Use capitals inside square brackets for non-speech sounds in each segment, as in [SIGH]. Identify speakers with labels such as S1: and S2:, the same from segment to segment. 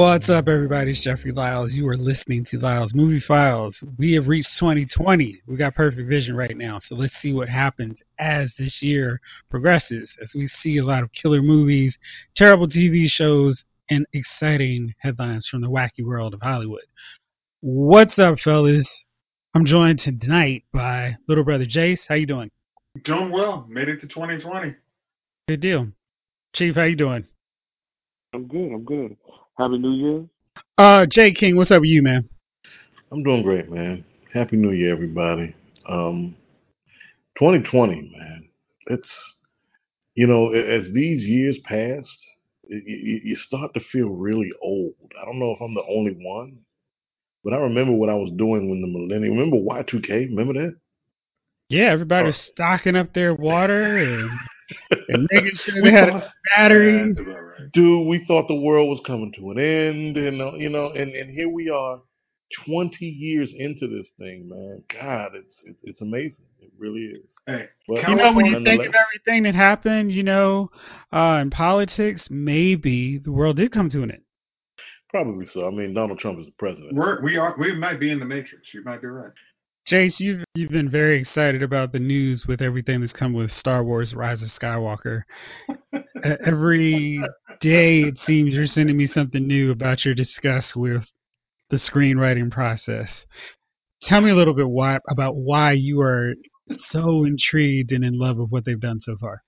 S1: What's up, everybody? It's Jeffrey Lyles. You are listening to Lyles Movie Files. We have reached 2020. We got perfect vision right now. So let's see what happens as this year progresses, as we see a lot of killer movies, terrible TV shows, and exciting headlines from the wacky world of Hollywood. What's up, fellas? I'm joined tonight by little brother Jace. How you doing?
S2: Doing well. Made it to 2020.
S1: Good deal. Chief, how you doing?
S3: I'm good. I'm good. Happy New Year.
S1: Uh, Jay King, what's up with you, man?
S4: I'm doing great, man. Happy New Year, everybody. Um, 2020, man. It's you know, as these years pass, y- y- you start to feel really old. I don't know if I'm the only one, but I remember what I was doing when the millennium. Remember Y2K? Remember that?
S1: Yeah, everybody was
S4: Oh.
S1: stocking up their water and, and making sure [LAUGHS] they
S4: We
S1: had
S4: thought,
S1: a battery.
S2: Yeah, that's about right.
S4: dude, we thought the world was coming to an end, and uh, you know, and and here we are, 20 years into this thing, man. God, it's it's, it's amazing. It really is.
S2: Hey,
S4: But
S1: You know, when you think of everything that happened, you know, uh, in politics, maybe the world did come to an end.
S4: Probably so. I mean, Donald Trump is the president.
S2: we're we are we might be in the matrix. You might be right.
S1: Jace, you've you've been very excited about the news with everything that's come with Star Wars: Rise of Skywalker. Every day, it seems you're sending me something new about your discuss with the screenwriting process. Tell me a little bit why about why you are so intrigued and in love with what they've done so far.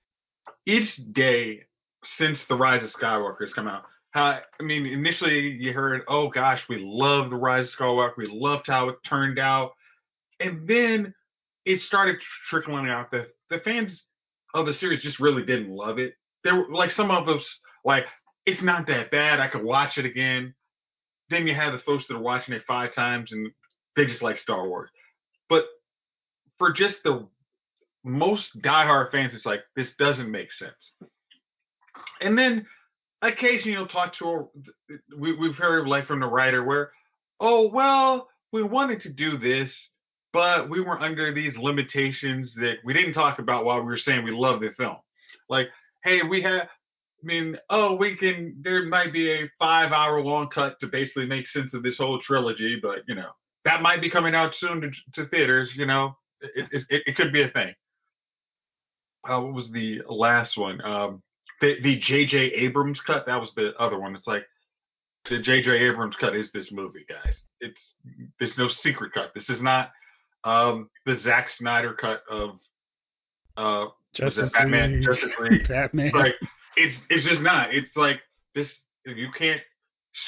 S2: Each day since the Rise of Skywalker has come out, how I mean, initially you heard, "Oh gosh, we love the Rise of Skywalker. We loved how it turned out," and then it started trickling out that the fans of the series just really didn't love it. There were like some of us like it's not that bad. I could watch it again. Then you have the folks that are watching it five times and they just like Star Wars. But for just the most diehard fans, it's like this doesn't make sense. And then occasionally you'll talk to a, we, we've heard like from the writer where, oh well, we wanted to do this, but we were under these limitations that we didn't talk about while we were saying we love the film. Like, hey, we have. I mean, oh, we can. There might be a five-hour-long cut to basically make sense of this whole trilogy, but you know that might be coming out soon to, to theaters. You know, it, it, it, it could be a thing. Uh, what was the last one? Um, the the J.J. Abrams cut. That was the other one. It's like the J.J. Abrams cut is this movie, guys. It's there's no secret cut. This is not um, the Zack Snyder cut of uh, it Batman
S1: League,
S2: Justice [LAUGHS] League.
S1: Batman.
S2: like it's it's just not. It's like this. You can't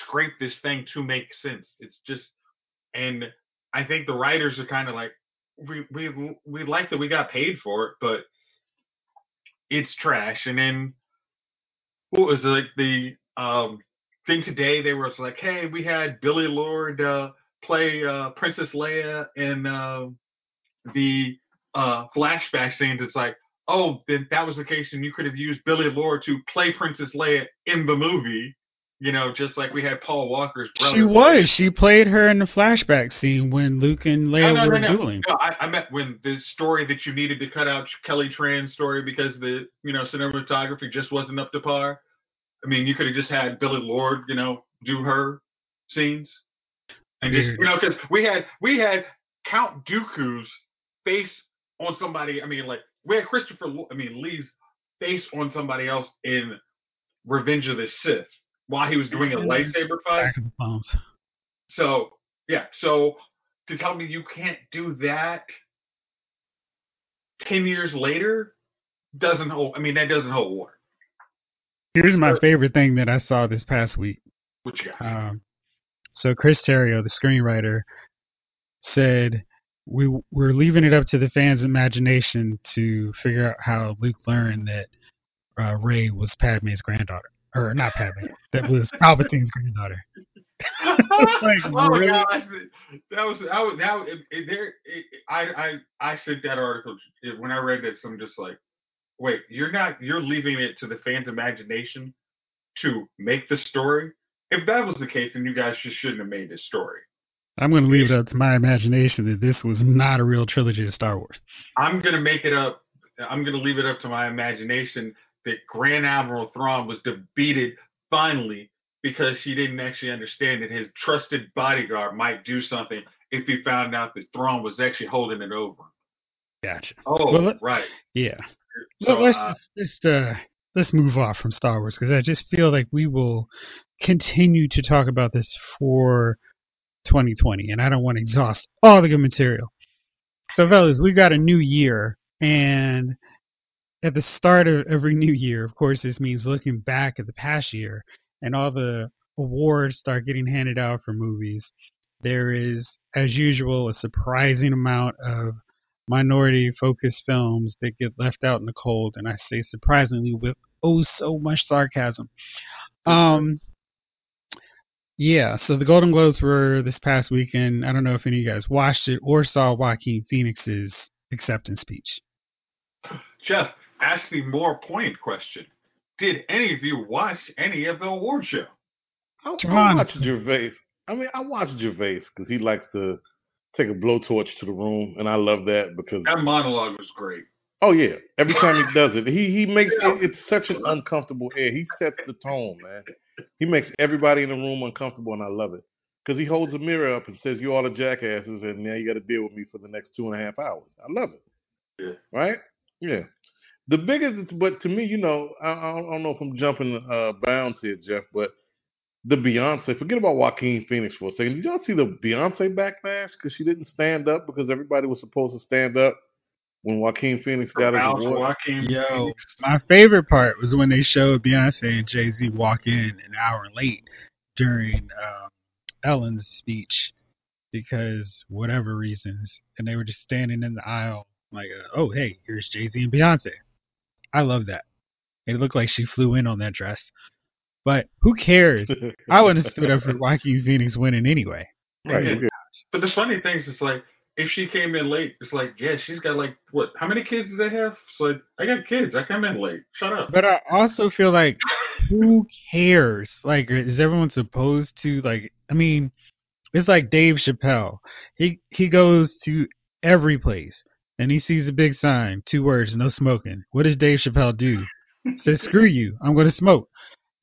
S2: scrape this thing to make sense. It's just, and I think the writers are kind of like, we we we like that we got paid for it, but it's trash. And then what was it, like the um thing today? They were like, hey, we had Billie Lourd uh, play uh, Princess Leia in uh, the uh, flashback scenes. It's like oh, then that was the case, and you could have used Billie Lourd to play Princess Leia in the movie. You know, just like we had Paul Walker's brother.
S1: She was. She played her in the flashback scene when Luke and Leia
S2: no,
S1: were
S2: no, no.
S1: dueling.
S2: No, I, I meant when the story that you needed to cut out Kelly Tran's story because the you know cinematography just wasn't up to par. I mean, you could have just had Billie Lourd, you know, do her scenes, and just you know, because we had we had Count Dooku's face on somebody. I mean, like we had Christopher. I mean, Lee's face on somebody else in Revenge of the Sith while he was doing a lightsaber fight.
S1: Back of the phones.
S2: So yeah, so to tell me you can't do that ten years later doesn't hold. I mean, that doesn't hold water.
S1: Here's my favorite thing that I saw this past week.
S2: What you got?
S1: Um, so Chris Terrio, the screenwriter, said we we're leaving it up to the fans' imagination to figure out how Luke learned that uh, Rey was Padme's granddaughter, or not Padme, that was [LAUGHS] Palpatine's granddaughter. [LAUGHS] like,
S2: oh
S1: really?
S2: gosh, that was that was it, there. I I I sent that article it, when I read this. I'm just like, wait, you're not you're leaving it to the fans' imagination to make the story. If that was the case, then you guys just shouldn't have made this story.
S1: I'm going to leave it up to my imagination that this was not a real trilogy of Star Wars.
S2: I'm gonna make it up. I'm gonna leave it up to my imagination that Grand Admiral Thrawn was defeated finally because he didn't actually understand that his trusted bodyguard might do something if he found out that Thrawn was actually holding it over.
S1: Gotcha.
S2: Oh,
S1: Well, let-
S2: right.
S1: Yeah.
S2: So,
S1: Well, let's
S2: uh,
S1: just, just uh, let's move off from Star Wars because I just feel like we will continue to talk about this for 2020, and I don't want to exhaust all the good material. So, fellas, we got a new year, and at the start of every new year, of course, this means looking back at the past year, and all the awards start getting handed out for movies. There is, as usual, a surprising amount of minority focused films that get left out in the cold, and I say surprisingly with oh so much sarcasm. Um, yeah, so the Golden Globes were this past weekend. I don't know if any of you guys watched it or saw Joaquin Phoenix's acceptance speech.
S2: Jeff, ask the more poignant question. Did any of you watch any of the award show?
S4: I, I watched Gervais. I mean, I watched Gervais because he likes to take a blowtorch to the room, and I love that because
S2: That monologue was great.
S4: Oh yeah, every time he does it, he he makes it, it's such an uncomfortable air. He sets the tone, man. He makes everybody in the room uncomfortable, and I love it because he holds a mirror up and says, "You all are jackasses, and now you got to deal with me for the next two and a half hours." I love it.
S2: Yeah.
S4: Right? Yeah. The biggest, but to me, you know, I, I don't know if I'm jumping uh, bounds here, Jeff, but the Beyonce. Forget about Joaquin Phoenix for a second. Did y'all see the Beyonce backlash because she didn't stand up because everybody was supposed to stand up when Joaquin Phoenix got his award?
S2: Joaquin
S1: Yo,
S2: Phoenix.
S1: my favorite part was when they showed Beyonce and Jay Z walk in an hour late during um, Ellen's speech because whatever reasons, and they were just standing in the aisle like, uh, "Oh, hey, here's Jay Z and Beyonce." I love that. It looked like she flew in on that dress, but who cares? [LAUGHS] I wouldn't have stood up for Joaquin Phoenix winning anyway.
S4: right. [LAUGHS]
S2: But the funny thing is, it's like if she came in late, it's like, yeah, she's got like what? How many kids do they have? It's like I got kids. I come in late. Shut up.
S1: But I also feel like who cares? Like, is everyone supposed to like? I mean, it's like Dave Chappelle. He he goes to every place and he sees a big sign, two words, no smoking. What does Dave Chappelle do? Says, "Screw you, I'm going to smoke."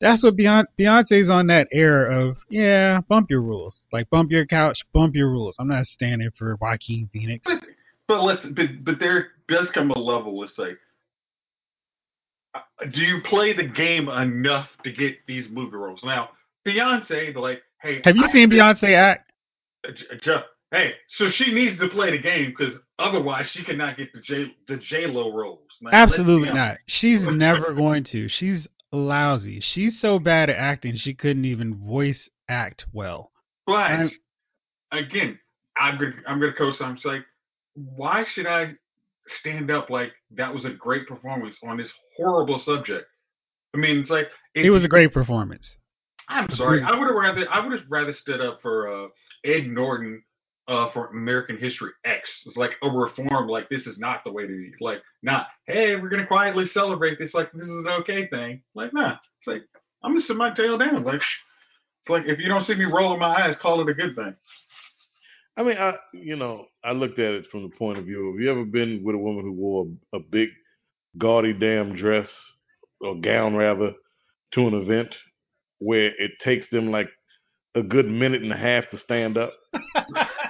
S1: That's what Beyonce, Beyonce's on that air of, yeah, bump your rules. Like, bump your couch, bump your rules. I'm not standing for Joaquin Phoenix.
S2: But, but let's but, but there does come a level. It's like, uh, do you play the game enough to get these movie roles? Now, Beyonce, like, hey,
S1: Have you
S2: I-
S1: seen Beyonce act?
S2: Uh, J- Jeff, hey, so she needs to play the game because otherwise she cannot get the J the J Lo roles.
S1: Absolutely not. She's [LAUGHS] never going to. She's lousy. She's so bad at acting, she couldn't even voice act well.
S2: But
S1: I'm-
S2: again, I'm gonna I'm gonna co-sign. It's like, why should I stand up like that was a great performance on this horrible subject? I mean, it's like if
S1: It was a great performance.
S2: I'm sorry. I would have rather I would have rather stood up for uh, Ed Norton uh, for American History X. It's like a reform. Like this is not the way to be. Like not. Hey, we're gonna quietly celebrate this. Like this is an okay thing. Like nah. It's like I'm gonna sit my tail down. Like it's like if you don't see me rolling my eyes, call it a good thing.
S4: I mean, I you know, I looked at it from the point of view Have you ever been with a woman who wore a, a big, gaudy damn dress or gown rather to an event where it takes them like a good minute and a half to stand up. [LAUGHS]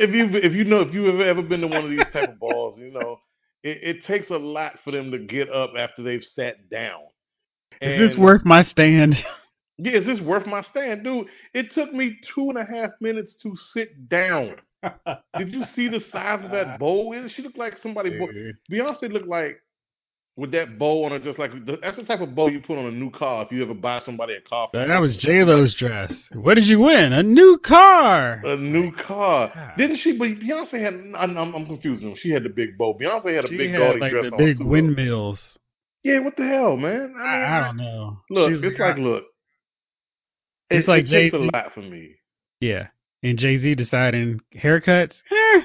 S4: if you if you know if you have ever been to one of these type of balls, you know it, it takes a lot for them to get up after they've sat down.
S1: Is this worth my stand? [LAUGHS]
S4: Yeah, is this worth my stand, dude? It took me two and a half minutes to sit down. Did you see the size of that [LAUGHS] bow? She looked like somebody. Bo- Beyonce looked like with that bow on her, just like that's the type of bow you put on a new car if you ever buy somebody a car.
S1: That was J Lo's dress. What did you win? A new car.
S4: a new car,
S1: God.
S4: didn't she? But Beyonce had. I'm, I'm I'm confused. She had the big bow. Beyonce had a
S1: She
S4: big
S1: had
S4: gaudy
S1: like
S4: dress
S1: the
S4: on.
S1: big windmills.
S4: Yeah, what the hell, man? I, mean,
S1: I, I don't know.
S4: Look,
S1: She's
S4: it's like look.
S1: It's
S4: it,
S1: like
S4: it takes a lot for me.
S1: yeah. And Jay Z deciding haircuts. Eh,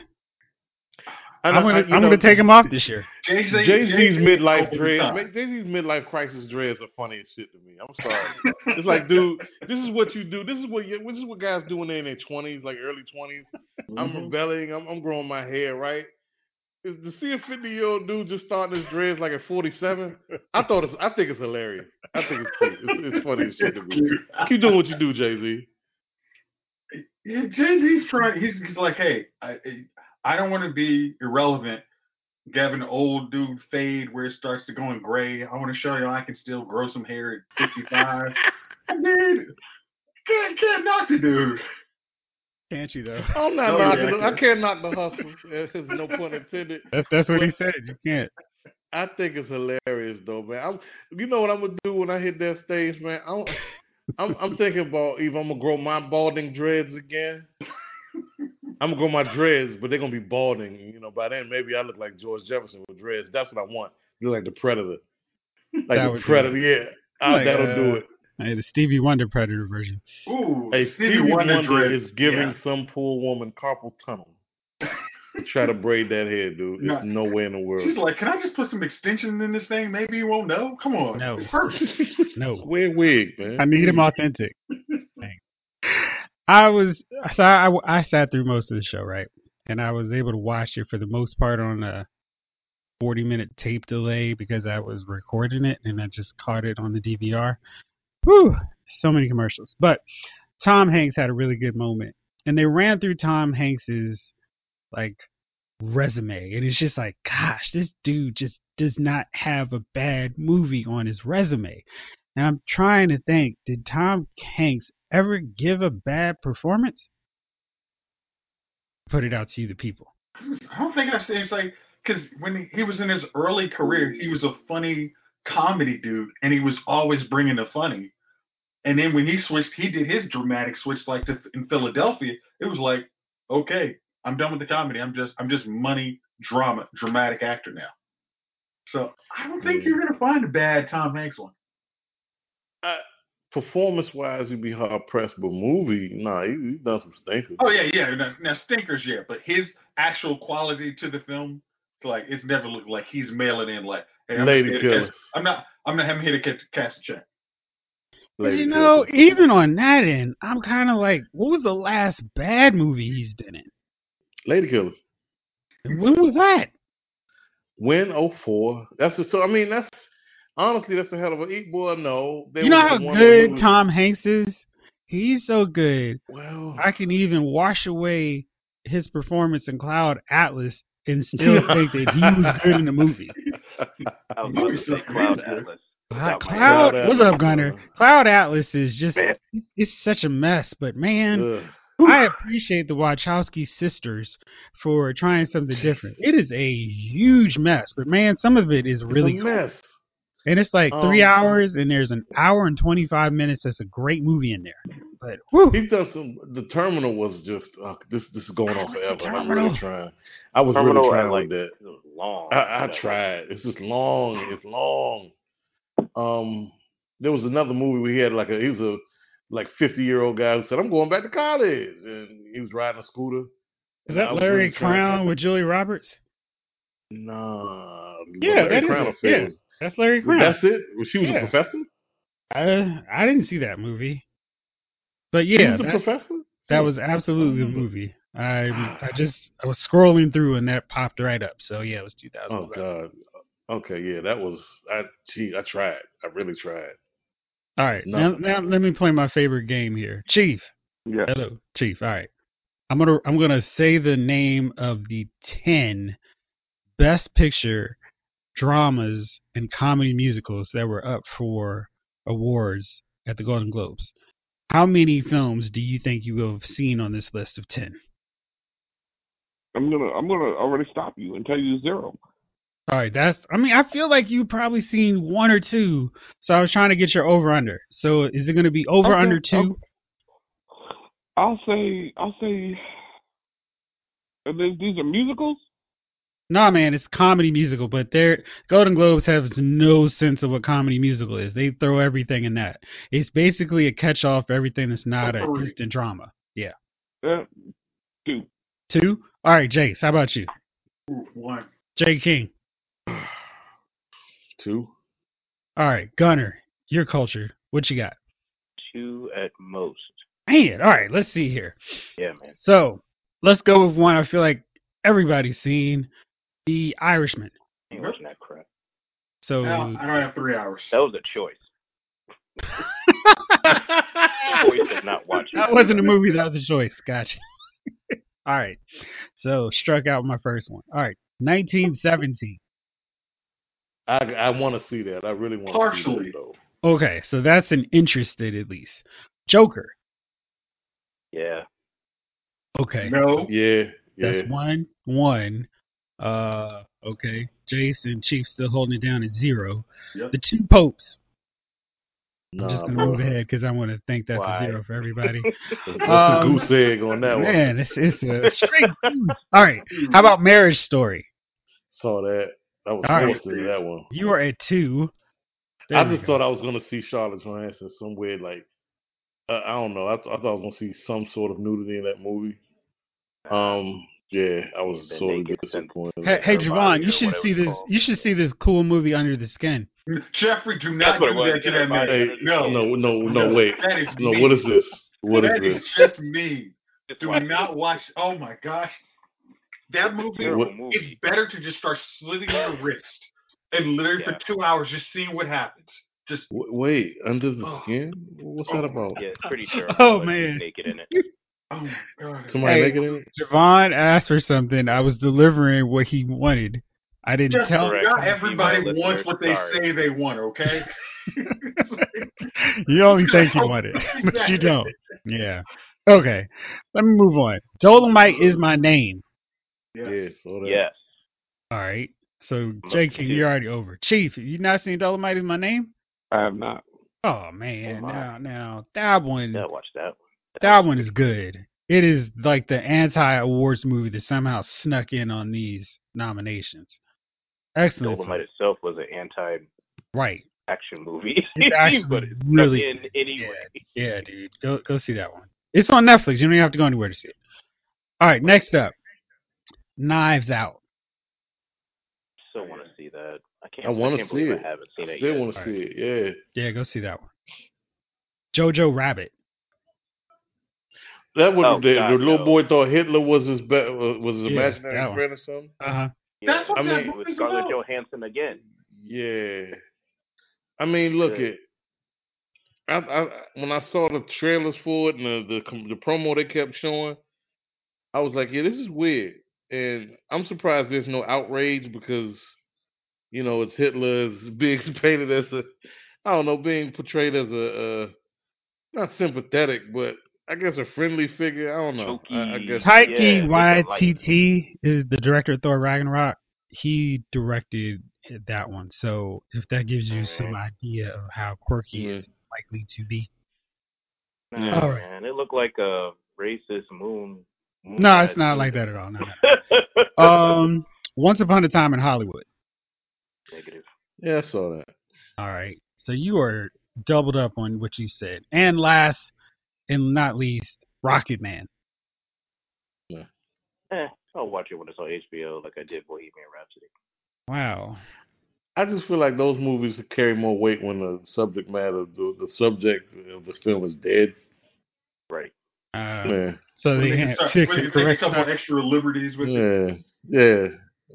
S4: I
S1: I'm gonna
S4: I-
S1: I'm gonna take him off this year.
S2: Jay
S4: Z's midlife dreads.
S2: dreads.
S4: Jay Z's midlife crisis dreads are funny as shit to me. I'm sorry. it's like, dude, this is what you do. This is what you, this is what guys do when they're in their twenties, like early twenties. I'm
S2: Mm-hmm.
S4: rebelling. I'm, I'm growing my hair right. is to see a fifty year old dude just starting his dreads like at forty seven. I thought it's, I think it's hilarious. I think it's cute. It's, it's funny as shit to me. Keep doing what you do, Jay Z.
S2: Yeah, Jay Z's trying. He's, he's like, hey, I I don't want to be irrelevant. Having an old dude fade where it starts to going gray. I want to show you I can still grow some hair at 55. [LAUGHS] I mean, can't can't knock the dude.
S1: Can't you though?
S4: I'm not
S2: Oh, yeah,
S4: knocking.
S2: I
S4: the, I
S2: can.
S4: can't knock the hustle. There's no pun intended.
S1: That's that's what he said. You can't.
S4: I think it's hilarious though, man. I'm, you know what I'm gonna do when I hit that stage, man? I'm, I'm, I'm thinking about if I'm gonna grow my balding dreads again. [LAUGHS] I'm gonna grow my dreads, but they're gonna be balding. You know, by then maybe I look like George Jefferson with dreads. That's what I want. You look like the Predator, [LAUGHS] like
S1: That
S4: the
S1: would
S4: Predator. Yeah, Ah,
S1: Like,
S4: that'll do
S1: uh,
S4: it.
S1: Hey, the Stevie Wonder Predator version.
S2: Ooh,
S4: Hey, Stevie, Wonder,
S2: dreads.
S4: is giving
S2: Yeah.
S4: some poor woman carpal tunnel. [LAUGHS] Try to braid that hair, dude.
S2: No.
S4: There's no way in the world.
S2: She's like, can I just put some extensions in this thing? Maybe you won't know. Come on.
S1: No.
S2: It's perfect.
S1: No,
S4: Wear wig, man.
S1: I need him authentic. [LAUGHS] I was so I, I sat through most of the show, right, and I was able to watch it for the most part on a forty minute tape delay because I was recording it and I just caught it on the DVR. Whew, so many commercials. But Tom Hanks had a really good moment, and they ran through Tom Hanks's like resume, and it's just like, gosh, this dude just does not have a bad movie on his resume. And I'm trying to think, did Tom Hanks ever give a bad performance? Put it out to you, the people.
S2: I don't think I said it's like because when he, he was in his early career, he was a funny comedy dude, and he was always bringing the funny. And then when he switched, he did his dramatic switch like to, in Philadelphia. It was like, okay, I'm done with the comedy. I'm just I'm just money drama dramatic actor now. So I don't think
S4: Yeah.
S2: you're gonna find a bad Tom Hanks one.
S4: Uh, Performance wise, he'd be hard pressed, but movie, nah, he, he done some stinkers.
S2: Oh yeah, yeah. Now, now stinkers, yeah, but his actual quality to the film, it's like it's never looked like he's mailing in like, hey, I'm
S4: Lady
S2: just here to
S4: Killers.
S2: catch- I'm not. I'm not. I'm here to catch, catch a check.
S1: But
S4: Lady
S1: you know,
S4: Killers.
S1: even on that end, I'm kind of like, what was the last bad movie he's been in?
S4: Lady Killers.
S1: And When was that?
S4: Win 04. That's a, so. I mean, that's honestly that's a hell of a eat boy. No, there
S1: you know how
S4: the one where he
S1: good Tom Hanks is? He's so good.
S4: Well,
S1: I can even wash away his performance in Cloud Atlas and still think that he was good in the movie. [LAUGHS]
S5: I was about to say Cloud Atlas.
S1: Cloud, Cloud
S4: Cloud
S1: what's up, Gunner? Cloud Atlas is just,
S5: Man.
S1: it's such a mess, but man,
S4: Ugh.
S1: I appreciate the Wachowski sisters for trying something different. It is a huge mess, but man, some of it is
S4: It's
S1: really
S4: a
S1: cool.
S4: mess.
S1: And it's like three
S4: Um,
S1: hours, and there's an hour and 25 minutes. That's a great movie in there. But, whew,
S4: He's done some. The Terminal was just uh, this. This is going on forever. I'm
S1: Terminal.
S4: really trying. I was
S5: Terminal,
S4: really trying
S5: like
S4: that.
S5: It was long.
S4: I, I tried. It's just long. It's long. Um, there was another movie we had like a he was a like fifty year old guy who said I'm going back to college, and he was riding a scooter.
S1: is that Larry
S4: really
S1: Crowne with Julie Roberts?
S4: Nah.
S1: Yeah,
S4: Larry
S1: that is
S4: Crowne
S1: it.
S4: affair
S1: Yeah. That's Larry Crowne.
S4: That's it. She was
S1: Yeah.
S4: a professor.
S1: I, I didn't see that movie. But
S4: She
S1: yeah,
S4: was a
S1: that,
S4: professor.
S1: that was absolutely a oh, movie. I I [SIGHS] just I was scrolling through and that popped right up. So yeah, it was 2000.
S4: Oh God. Okay, yeah, that was. I. Gee, I tried. I really tried.
S1: All right, now,
S4: Nothing.
S1: now let me play my favorite game here, Chief.
S3: Yeah.
S1: Hello, Chief. All right, I'm gonna I'm gonna say the name of the ten best picture dramas and comedy musicals that were up for awards at the Golden Globes. How many films do you think you have seen on this list of ten?
S3: I'm gonna I'm gonna already stop you and tell you zero.
S1: All right, that's. I mean, I feel like you've probably seen one or two. So I was trying to get your over under. So is it going to be over
S3: Okay,
S1: under two?
S3: okay. I'll say I'll say these these are musicals.
S1: Nah, man, it's comedy musical, but their Golden Globes has no sense of what comedy musical is. They throw everything in that. It's basically a catch-all for everything that's not an
S2: Three.
S1: instant drama. Yeah,
S3: Uh, two.
S1: two. All right, Jace, how about you?
S2: One.
S1: Jay King. [SIGHS]
S4: Two.
S1: All right, Gunner, your culture. What you got?
S5: Two at most.
S1: Man, all right, let's see here.
S5: Yeah, man.
S1: So let's go with one I feel like everybody's seen. The Irishman.
S5: I ain't watching that crap.
S1: So
S2: Now, I don't have three hours.
S5: That was a choice. [LAUGHS] Choice of not watching.
S1: that wasn't a movie. That was a choice. Gotcha. [LAUGHS] All right. So struck out my first one. All right. 1917.
S4: I I want to see that. I really want to see
S2: Partially.
S4: that though.
S1: Okay, so that's an interested at least. Joker.
S5: Yeah.
S1: Okay.
S2: No.
S4: Yeah, yeah.
S1: That's one. One. Uh. Okay. Jason Chief still holding it down at zero.
S2: Yep.
S1: The two popes. I'm
S4: Nah,
S1: just gonna move ahead because I want to think that's
S5: Why?
S1: a zero for everybody. [LAUGHS]
S4: What's
S1: Um,
S4: the goose egg on that one?
S1: Man, it's it's a straight. goose. All right. How about Marriage Story?
S4: Saw that. I was
S1: All right.
S4: forced into that one.
S1: You are at two. There
S4: I just
S1: go.
S4: thought I was gonna see Charlotte Johansson somewhere like uh, I don't know. I, th- I thought I was gonna see some sort of nudity in that movie. Um, yeah, I was
S5: Been
S4: sort of disappointed.
S1: Hey, hey Javon, you should see this.
S5: called.
S1: You should see this cool movie Under the Skin.
S2: Jeffrey, do not do that to that man.
S4: Hey,
S2: No.
S4: no, no, no, wait.
S2: That is
S4: No,
S2: mean.
S4: what is this? What is
S2: That
S4: this?
S2: That is just mean. Do
S5: watch
S2: not watch. Oh my gosh, that movie.
S5: Terrible
S4: What-
S5: movie.
S2: It's better to just start slitting your wrist and literally
S5: Yeah.
S2: for two hours just seeing what happens. Just
S4: Wait, under the
S2: Oh.
S4: skin? What's that
S2: Oh.
S4: about?
S5: Yeah, it's pretty sure. [LAUGHS]
S1: Oh, man.
S5: naked in it. [LAUGHS]
S2: oh.
S4: Somebody
S1: Hey.
S4: naked in it?
S1: Javon asked for something. I was delivering what he wanted. I didn't
S2: Just
S1: tell
S5: Correct.
S2: not everybody wants
S5: listeners,
S2: what they
S5: sorry.
S2: say they want. Okay. [LAUGHS] [LAUGHS]
S1: You only think you want it, [LAUGHS] but you don't. Yeah. Okay. Let me move on. Dolomite is my name.
S2: Yes.
S4: Yeah.
S5: Yes.
S1: All right. So
S5: Must
S1: J
S5: be
S1: King,
S5: it.
S1: you're already over. Chief, you not seen Dolomite is my name?
S3: I have not.
S1: Oh man,
S5: Oh,
S1: now now that one
S5: Yeah, watch that.
S1: That one is good. It is like the anti awards movie that somehow snuck in on these nominations. Excellent.
S5: Dolomite
S1: film.
S5: itself was an anti
S1: right action
S5: movie.
S1: It's [LAUGHS] actually
S5: but it's
S1: really
S5: stuck in anyway.
S1: Yeah, dude. Go go see that one. It's on Netflix. You don't even have to go anywhere to see it. All right, next up. Knives Out.
S5: Still want to see that. I can't.
S4: I wanna see it.
S5: I haven't seen it
S4: Still
S5: yet.
S4: want to
S1: All
S4: see it. Yeah.
S1: Yeah, go see that one. Jojo Rabbit.
S4: That was
S5: Oh,
S4: the,
S5: God,
S4: the little
S5: no.
S4: boy thought Hitler was his be, uh, was his
S1: Yeah,
S4: imaginary
S1: that
S4: friend or something.
S1: Uh huh.
S5: Yeah,
S2: That's what
S4: I
S2: that
S4: mean-
S5: with
S2: movie's
S5: Scarlett
S2: about.
S5: Johansson again.
S4: Yeah. I mean, look
S5: Good.
S4: at. I, I when I saw the trailers for it and the, the the promo they kept showing, I was like, yeah, this is weird, and I'm surprised there's no outrage because, you know, it's Hitler is [LAUGHS] being painted as a, I don't know, being portrayed as a, uh, not sympathetic, but I guess a friendly figure. I don't know. I, I guess.
S1: Taika
S5: Yeah, with the light.
S1: Waititi is the director of Thor Ragnarok. He directed that one. So if that gives you some idea of how quirky
S4: Yeah.
S1: it's likely to be.
S5: Nah,
S1: All right.
S5: man, it looked like a racist moon.
S1: No, it's not like that at all. No, no. [LAUGHS] Um, Once Upon a Time in Hollywood.
S5: Negative.
S4: Yeah, I saw that.
S1: All right. So you are doubled up on what you said. And last and not least, Rocket Man.
S5: Eh, I'll watch it when it's on HBO, like I did Bohemian Rhapsody.
S1: Wow.
S4: I just feel like those movies carry more weight when the subject matter, the, the subject of the film is dead.
S5: Right.
S1: Uh,
S4: Yeah,
S1: so they
S2: they can start-
S1: fix
S2: when they
S1: and
S2: can take a couple extra liberties with it.
S4: yeah, yeah.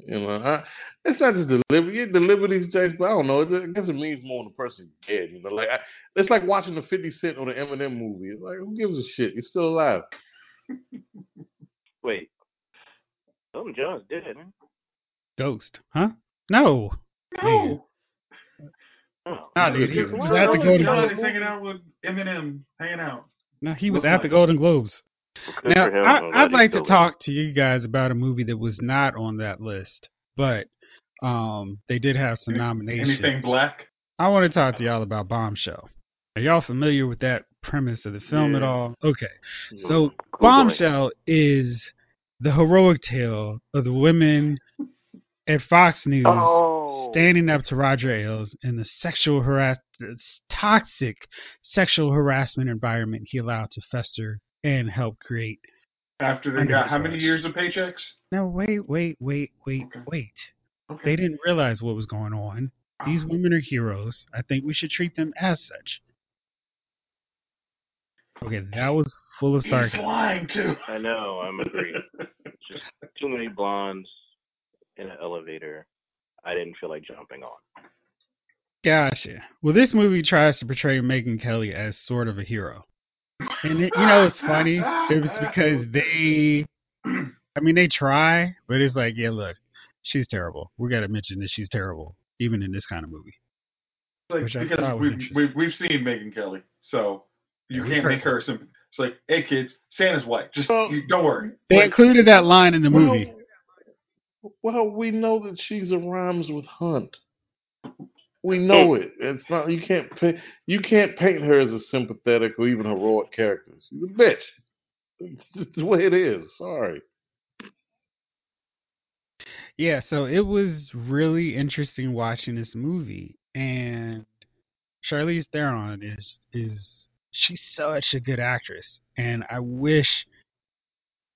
S4: You know, I, it's not just the liberty, the liberties, James, but I don't know. It, I guess it means more when the person's dead. You know, like I, it's like watching the Fifty Cent on the Eminem movie. It's like, who gives a shit? He's still alive.
S5: Wait. Elton John's dead, man.
S1: Ghost. Huh? No.
S2: No.
S5: Oh,
S1: Nah, dude, he
S4: was
S1: at the Golden Globes.
S2: hanging out with Eminem, hanging out.
S1: No, he was at the. Golden Globes.
S5: Good
S1: Now. I,
S5: I'm glad
S1: I'd like to talk to you guys about a movie that was not on that list, but um, they did have some
S2: Any-
S1: nominations.
S2: Anything black?
S1: I want to talk to y'all about Bombshell. Are y'all familiar with that premise of the film at all? Okay.
S5: there.
S1: So
S5: Googling.
S1: Bombshell is the heroic tale of the women at Fox News
S5: Oh.
S1: standing up to Roger Ailes in the sexual harass toxic sexual harassment environment he allowed to fester and help create.
S2: After they got how many years of paychecks?
S1: No, wait, wait, wait, wait,
S2: Okay.
S1: wait.
S2: Okay.
S1: They didn't realize what was going on. These
S2: Oh.
S1: women are heroes. I think we should treat them as such. Okay, that was full of
S2: He's
S1: sarcasm.
S2: lying too.
S5: I know. I'm agreed. [LAUGHS] Just too many blondes in an elevator, I didn't feel like jumping on.
S1: Gotcha. Well, this movie tries to portray Megyn Kelly as sort of a hero. And it, you know, it's funny. It was because they, [CLEARS THROAT] I mean, they try, but it's like, yeah, look, she's terrible. We got to mention that she's terrible, even in this kind of movie.
S2: Like,
S1: Which
S2: because we've, we've we've seen Megyn Kelly, so you
S1: Yeah,
S2: can't make her some. It's like, hey kids, Santa's white. Just
S4: Well,
S2: you, don't worry.
S1: They
S2: Like,
S1: included that line in the movie.
S4: Well, well, we know that she's a rhymes with Hunt. We know it. It's not you can't paint you can't paint her as a sympathetic or even heroic character. She's a bitch. [LAUGHS] It's just the way it is. Sorry.
S1: Yeah, so it was really interesting watching this movie, and Charlize Theron is is she's such a good actress, and I wish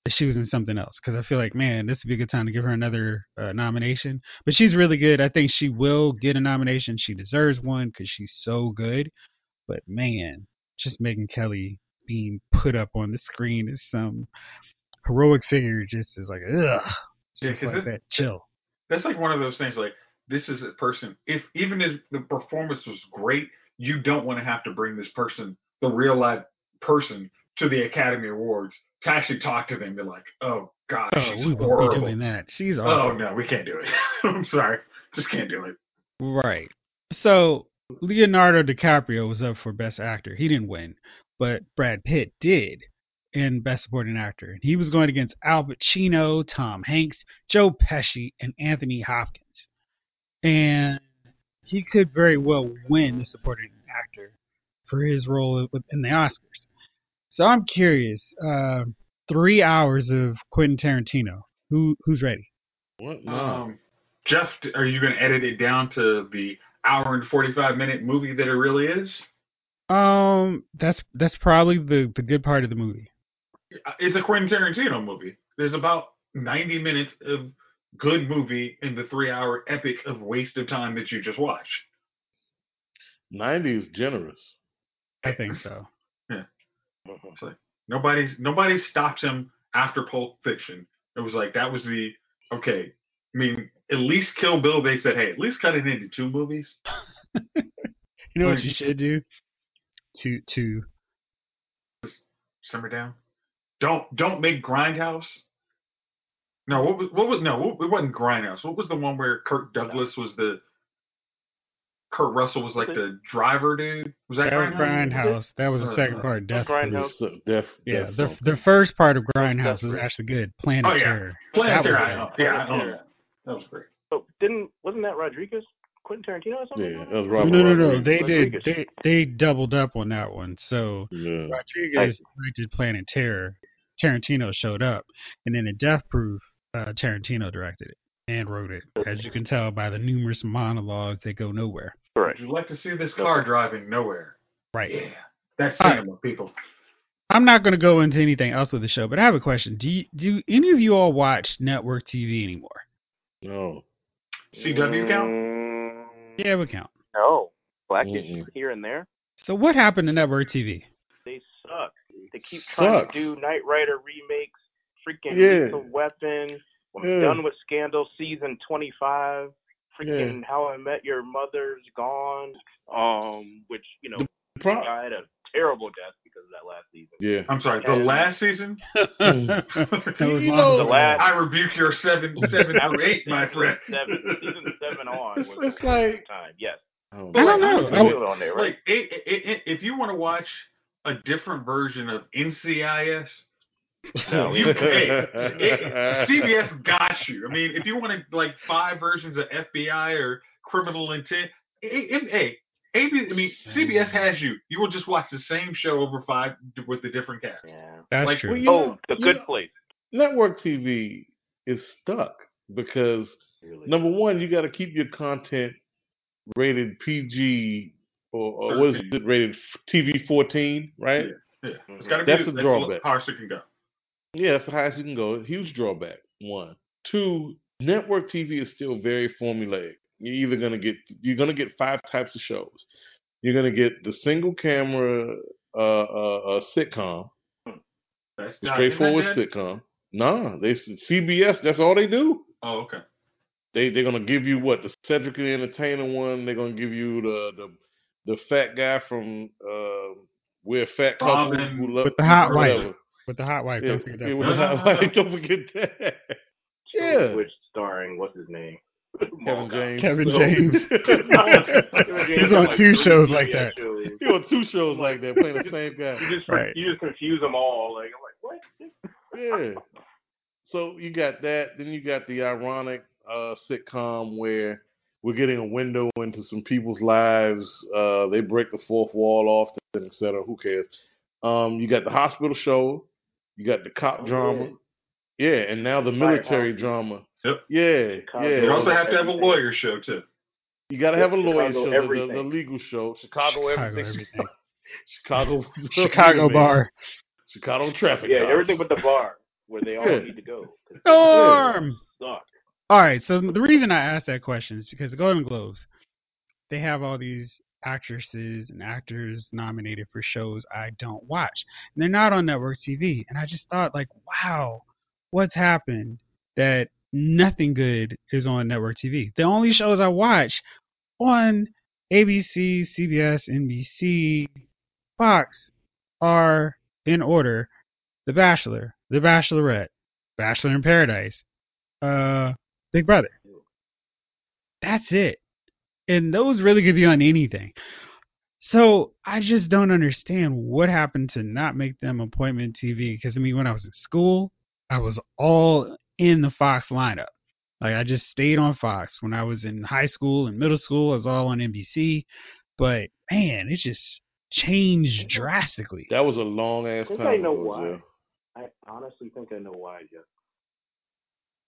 S1: she was in something else because I feel like man, this would be a good time to give her another uh, nomination. But she's really good. I think she will get a nomination. She deserves one because she's so good. But man, just Megyn Kelly being put up on the screen as some heroic figure just is like ugh. It's
S2: Yeah,
S1: like
S2: this-
S1: that chill.
S2: that's like one of those things. Like this is a person. If even if the performance was great, you don't want to have to bring this person, the real life person, to the Academy Awards to actually talk to them. They're like, oh gosh,
S1: Oh,
S2: she's
S1: we won't be doing that. She's
S2: oh,
S1: awful.
S2: Oh no, we can't do it. [LAUGHS] I'm sorry, just can't do it.
S1: Right. So Leonardo DiCaprio was up for Best Actor. He didn't win, but Brad Pitt did in Best Supporting Actor. And He was going against Al Pacino, Tom Hanks, Joe Pesci, and Anthony Hopkins. And he could very well win the Supporting Actor for his role in the Oscars. So I'm curious. Uh, three hours of Quentin Tarantino. Who who's ready?
S4: What? No.
S2: Um, Jeff, are you going to edit it down to the hour and 45 minute movie that it really is?
S1: Um, that's that's probably the the good part of the movie.
S2: It's a Quentin Tarantino movie. There's about 90 minutes of good movie in the three hour epic of waste of time that you just watched.
S4: Ninety is generous.
S1: I think so.
S2: It's like nobody's nobody stopped him after Pulp Fiction. It was like that was the okay. I mean, at least Kill Bill. They said, hey, at least cut it into two movies. [LAUGHS]
S1: You know what you should do? To to
S2: Simmer down. Don't don't make Grindhouse. No, what was what was no? What, it wasn't Grindhouse. What was the one where Kirk Douglas was the Kurt Russell was like the driver dude? Was that,
S1: that was
S2: Grindhouse?
S1: Grindhouse. That was the second
S2: uh,
S1: part. Death.
S5: Grindhouse.
S4: So, def,
S1: Yeah,
S4: def
S1: the
S4: something.
S1: the first part of Grindhouse
S5: That's
S1: was actually good. Planet
S2: Oh, yeah.
S1: Terror.
S2: Planet
S1: That was
S2: Terror. I know. Yeah, I know that. That was great.
S5: Oh, didn't wasn't that Rodriguez? Quentin Tarantino or something?
S4: yeah, that was
S1: No,
S4: Robert
S1: no, no, no.
S4: Rodriguez.
S1: They did. They they doubled up on that one. So
S4: Yeah.
S1: Rodriguez directed Planet Terror. Tarantino showed up, and then in Death Proof, uh, Tarantino directed it and wrote it. As you can tell by the numerous monologues that go nowhere.
S5: Correct.
S2: Would you like to see this car driving nowhere?
S1: Right.
S2: Yeah, that's
S1: All right.
S2: cinema, people.
S1: I'm not going to go into anything else with the show, but I have a question. Do you, do any of you all watch network TV anymore?
S4: No.
S2: CW count?
S5: Mm,
S1: Yeah, it would count.
S5: No. Blackish
S4: Mm-mm.
S5: here and there.
S1: So what happened to network TV?
S5: They suck. They keep trying
S4: Sucks.
S5: to do Knight Rider remakes, freaking
S4: Yeah.
S5: Lethal Weapon. I'm
S4: Yeah.
S5: done with Scandal season 25. Freaking How I Met Your Mother's gone. Um, which you know
S4: Pro-
S5: died a terrible death because of that last season.
S4: yeah.
S2: I'm sorry, the
S5: Yeah.
S2: last season? [LAUGHS]
S1: that was
S4: You
S1: long
S4: know-
S1: ago.
S5: The last-
S2: I rebuke your seven, [LAUGHS] seven
S5: That
S2: through
S5: was
S2: eight, my friend.
S5: Seven, season seven [LAUGHS] on was
S4: It's
S5: the
S4: like-
S5: time. Yes.
S4: Oh,
S1: I don't know.
S5: It's
S1: I would-
S5: still on there, right?
S2: Like, it, it, it, if you want to watch a different version of NCIS,
S5: No, [LAUGHS]
S2: you hey, it, CBS got you. I mean, if you wanted like five versions of FBI or Criminal Intent, it, it, hey, AB, I mean, CBS has you. You will just watch the same show over five with the different cast.
S5: yeah.
S1: That's
S2: like,
S1: true.
S4: well, you
S5: Oh, the good
S4: know-
S5: place.
S4: Network TV is stuck because
S5: Really.
S4: number one, you got to keep your content rated PG or, or what is it rated TV fourteen, right?
S2: Yeah, it's mm-hmm. got to be
S4: That's a drawback.
S2: the highest it can go.
S4: Yeah, that's the highest you can go. Huge drawback. One, two. Network TV is still very formulaic. You're either gonna get you're gonna get five types of shows. You're gonna get the single camera uh, uh, uh, sitcom,
S2: That's not-
S4: straightforward sitcom. Nah, they CBS. That's all they do.
S2: Oh, okay.
S4: They they're gonna give you what the Cedric the Entertainer one. They're gonna give you the the the fat guy from uh, we're a fat couple
S2: Robin
S4: who love
S1: With the hot wife.
S4: Whatever.
S1: With the hot wife,
S4: Yeah,
S1: don't forget that.
S4: yeah, with the hot wife. Don't forget that. [LAUGHS] Yeah.
S5: Which starring what's his name?
S4: Kevin James.
S1: Kevin James. [LAUGHS] He's on two shows like that.
S5: shows.
S4: he on two shows like that, playing the same guy.
S5: You just
S1: Right.
S5: you just confuse them all. Like I'm like what?
S4: Yeah. So you got that. Then you got the ironic uh, sitcom where we're getting a window into some people's lives. Uh, they break the fourth wall often, and et cetera. Who cares? Um, you got the hospital show. You got the cop
S5: Oh,
S4: drama. Yeah, and now the
S5: Firehouse.
S4: Um, military drama.
S2: Yep.
S4: Yeah,
S5: Chicago.
S4: yeah.
S2: You also have to have a lawyer show too.
S4: You got to have a lawyer
S5: Chicago
S4: show, the, the, the legal show, Chicago,
S1: Chicago
S4: everything,
S1: everything. [LAUGHS]
S4: Chicago,
S1: Chicago [LAUGHS] bar.
S4: Chicago traffic.
S5: Yeah,
S4: cops.
S5: everything but the bar where they all
S4: Yeah.
S5: need to go.
S1: Norm.
S5: they suck.
S1: All right. So the reason I asked that question is because the Golden Globes, they have all these actresses and actors nominated for shows I don't watch, and they're not on network TV. And I just thought, like, wow, what's happened that nothing good is on network TV? The only shows I watch on ABC, CBS, NBC, Fox are in order: The Bachelor, The Bachelorette, Bachelor in Paradise, uh, Big Brother. That's it. And those really could be on anything. So I just don't understand what happened to not make them appointment TV. Because I mean, when I was in school, I was all in the Fox lineup. Like I just stayed on Fox. When I was in high school and middle school, I was all on NBC. But man, it just changed drastically.
S4: That was a long ass
S5: I think
S4: time.
S5: I know
S4: ago,
S5: why.
S4: Jeff.
S5: I honestly think I know why, Jeff.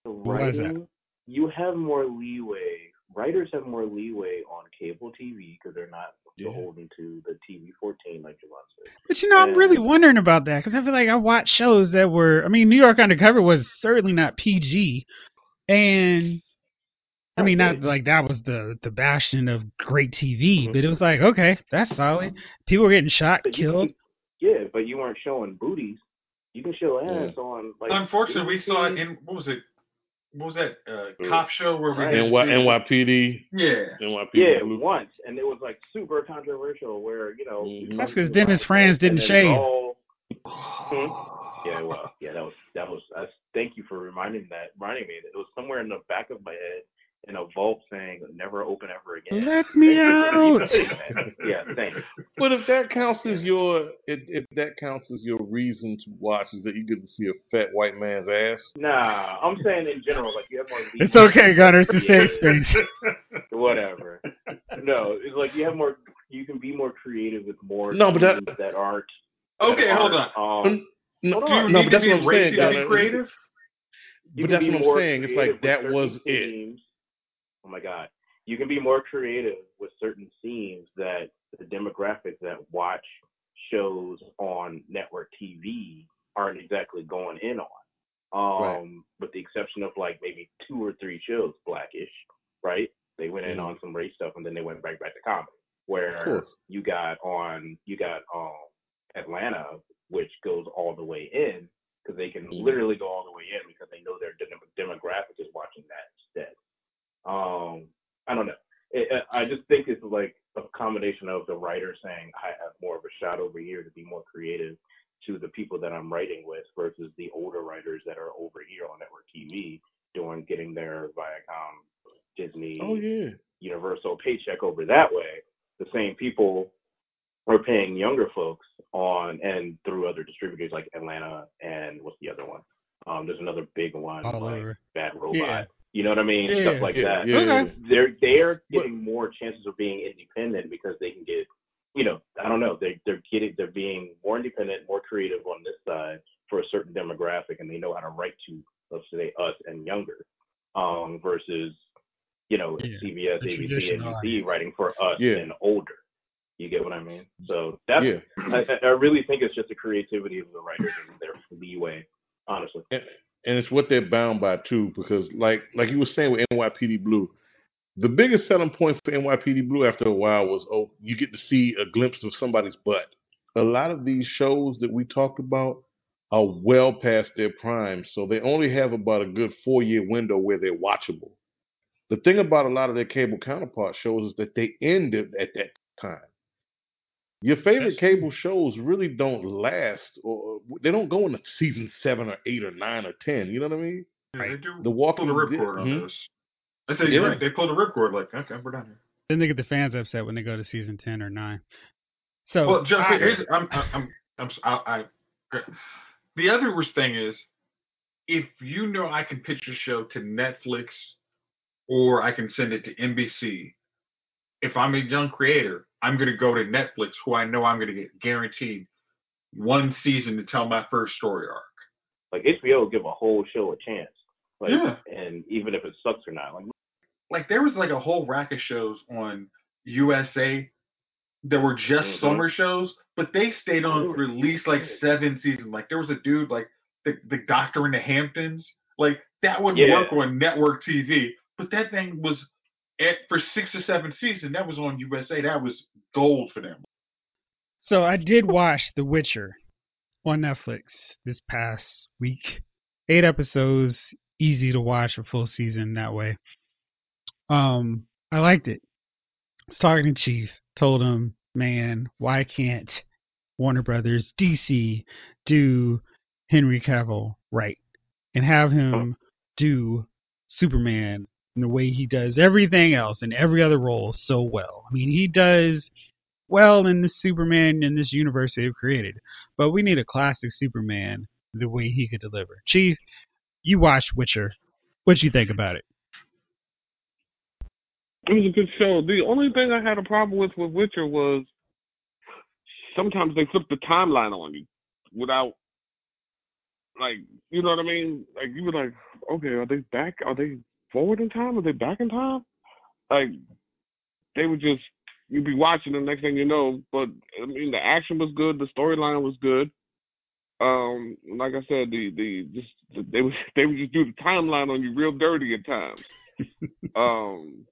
S5: The
S1: Why is that?
S5: writing, you have more leeway. Writers have more leeway on cable TV because they're not
S4: Yeah.
S5: beholden to the TV 14 like Javon said.
S1: But you know, I'm really wondering about that because I feel like I watched shows that were. I mean, New York Undercover was certainly not PG, and I mean, not like that was the the bastion of great TV,
S5: Mhm.
S1: but it was like, okay, that's solid. People were getting shot,
S5: But you-
S1: killed.
S5: Yeah, but you weren't showing booties. You can show ass on like.
S2: Unfortunately, we saw it in what was it? What was that uh,
S5: Mm.
S2: cop show where we
S5: Right.
S2: did
S4: NY,
S2: see-
S4: NYPD,
S2: Yeah.
S4: NYPD.
S5: Yeah,
S4: Blue.
S5: once, and it was like super controversial. Where you know
S4: Mhm.
S1: That's 'cause Dennis Franz didn't shave.
S5: all- [SIGHS] Hmm? Yeah, well, yeah, that was that was. That's, thank you for reminding that, reminding me that it was somewhere in the back of my head in a vault saying "Never open ever again."
S1: Let me out. [LAUGHS]
S5: yeah, thanks.
S4: But if that counts as your, if, if that counts as your reason to watch, is that you get to see a fat white man's ass.
S5: Nah, I'm saying in general, like you have more.
S1: It's okay, Gunner. It's a safe space. [LAUGHS]
S5: Whatever. No, it's like you have more. You can be more creative with more.
S4: No, but that-
S5: things that aren't.
S2: Okay,
S5: that
S2: hold
S5: aren't,
S2: on.
S5: Um,
S4: No,
S5: Hold on.
S4: no, but that's what I'm saying.
S2: to
S4: Gunner.
S2: creative?
S5: you
S4: But that's what I'm saying. It's like that was it.
S5: themes. Oh my god, you can be more creative with certain scenes that the demographic that watch shows on network TV aren't exactly going in on. Um,
S4: Right.
S5: with the exception of like maybe two or three shows, Blackish, right? They went in
S4: Mhm.
S5: on some race stuff and then they went back back to comedy. Where you got on you got um Atlanta, which goes all the way in because they can
S4: Mhm.
S5: literally go all the way in because they know their dem- demographic is watching that instead. Um, I don't know. It, I just think it's like a combination of the writer saying I have more of a shot over here to be more creative to the people that I'm writing with versus the older writers that are over here on network TV doing getting their Viacom, Disney,
S4: Oh yeah.
S5: universal paycheck over that way, the same people are paying younger folks on and through other distributors like Atlanta and what's the other one? Um, there's another big one
S1: All
S5: like
S1: over.
S5: Bad Robot.
S1: Yeah.
S5: You know what I mean?
S1: Yeah,
S5: Stuff like
S4: yeah,
S5: that.
S4: yeah.
S1: Okay.
S5: They're they're getting more chances of being independent because they can get you know, I don't know, they they're getting they're being more independent, more creative on this side for a certain demographic and they know how to write to let's say us and younger. Um versus you know,
S1: Yeah,
S5: CBS,
S1: the
S5: ABC,
S1: traditional
S5: NBC writing for us
S4: Yeah.
S5: and older. You get what I mean? So that's
S4: Yeah.
S5: I, I I really think it's just the creativity of the writers and their leeway, honestly.
S4: And, it's what they're bound by too, because like like you were saying with NYPD Blue, the biggest selling point for NYPD Blue after a while was oh, you get to see a glimpse of somebody's butt. A lot of these shows that we talked about are well past their prime, so they only have about a good four year window where they're watchable. The thing about a lot of their cable counterpart shows is that they ended at that time. Your favorite
S2: That's
S4: cable shows really don't last, or they don't go into season seven or eight or nine or ten. You know what I mean?
S2: Yeah, they do
S4: The
S2: pull
S4: Walking
S2: the
S4: Dead.
S2: ripcord on
S4: hmm?
S2: those. I said
S4: Yeah.
S2: right. They pulled the ripcord. Like, okay, we're done here.
S1: Then they get the fans upset when they go to season ten or nine. So
S2: Well, Joe,
S1: I-
S2: here's I'm I'm I'm, I'm I, I the other worst thing is if you know I can pitch a show to Netflix or I can send it to NBC. If I'm a young creator, I'm going to go to Netflix, who I know I'm going to get guaranteed one season to tell my first story arc.
S5: Like HBO will give a whole show a chance. Like,
S2: Yeah.
S5: and even if it sucks or not, like
S2: Like there was like a whole rack of shows on USA that were just
S5: Mhm.
S2: summer shows, but they stayed on for at least like seven seasons. Like there was a dude like the the Doctor in the Hamptons, like that would
S5: Yeah.
S2: work on network TV, but that thing was at for six or seven seasons. That was on USA. That was gold for them.
S1: So I did watch The Witcher on Netflix this past week. Eight episodes, easy to watch a full season that way. Um, I liked it. I was talking to Chief, told him, man, why can't Warner Brothers, DC do Henry Cavill right and have him do Superman in the way he does everything else in every other role so well. I mean, he does well in the Superman in this universe they've created, but we need a classic Superman the way he could deliver. Chief, you watched Witcher. What do you think about it?
S3: It was a good show. The only thing I had a problem with with Witcher was sometimes they flip the timeline on you without, like, you know what I mean? Like you were like, okay, are they back? Are they forward in time? Are they back in time? Like they would just you'd be watching the next thing you know. But I mean, the action was good. The storyline was good. Um, like I said, the the just they would [LAUGHS] they would just do the timeline on you real dirty at times. [LAUGHS] um,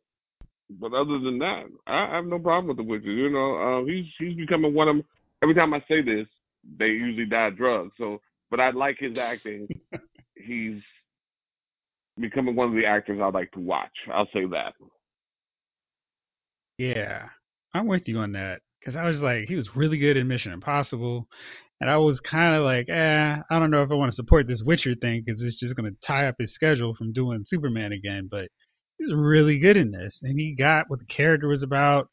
S3: but other than that, I, I have no problem with the Witcher. You know, um, he's he's becoming one of them. every time I say this, they usually die of drugs. So, but I like his acting. he's [LAUGHS] becoming one of the actors I like to watch. I'll say that.
S1: Yeah, I'm with you on that because I was like, he was really good in Mission Impossible, and I was kind of like, eh, I don't know if I want to support this Witcher thing because it's just going to tie up his schedule from doing Superman again. But he was really good in this, and he got what the character was about.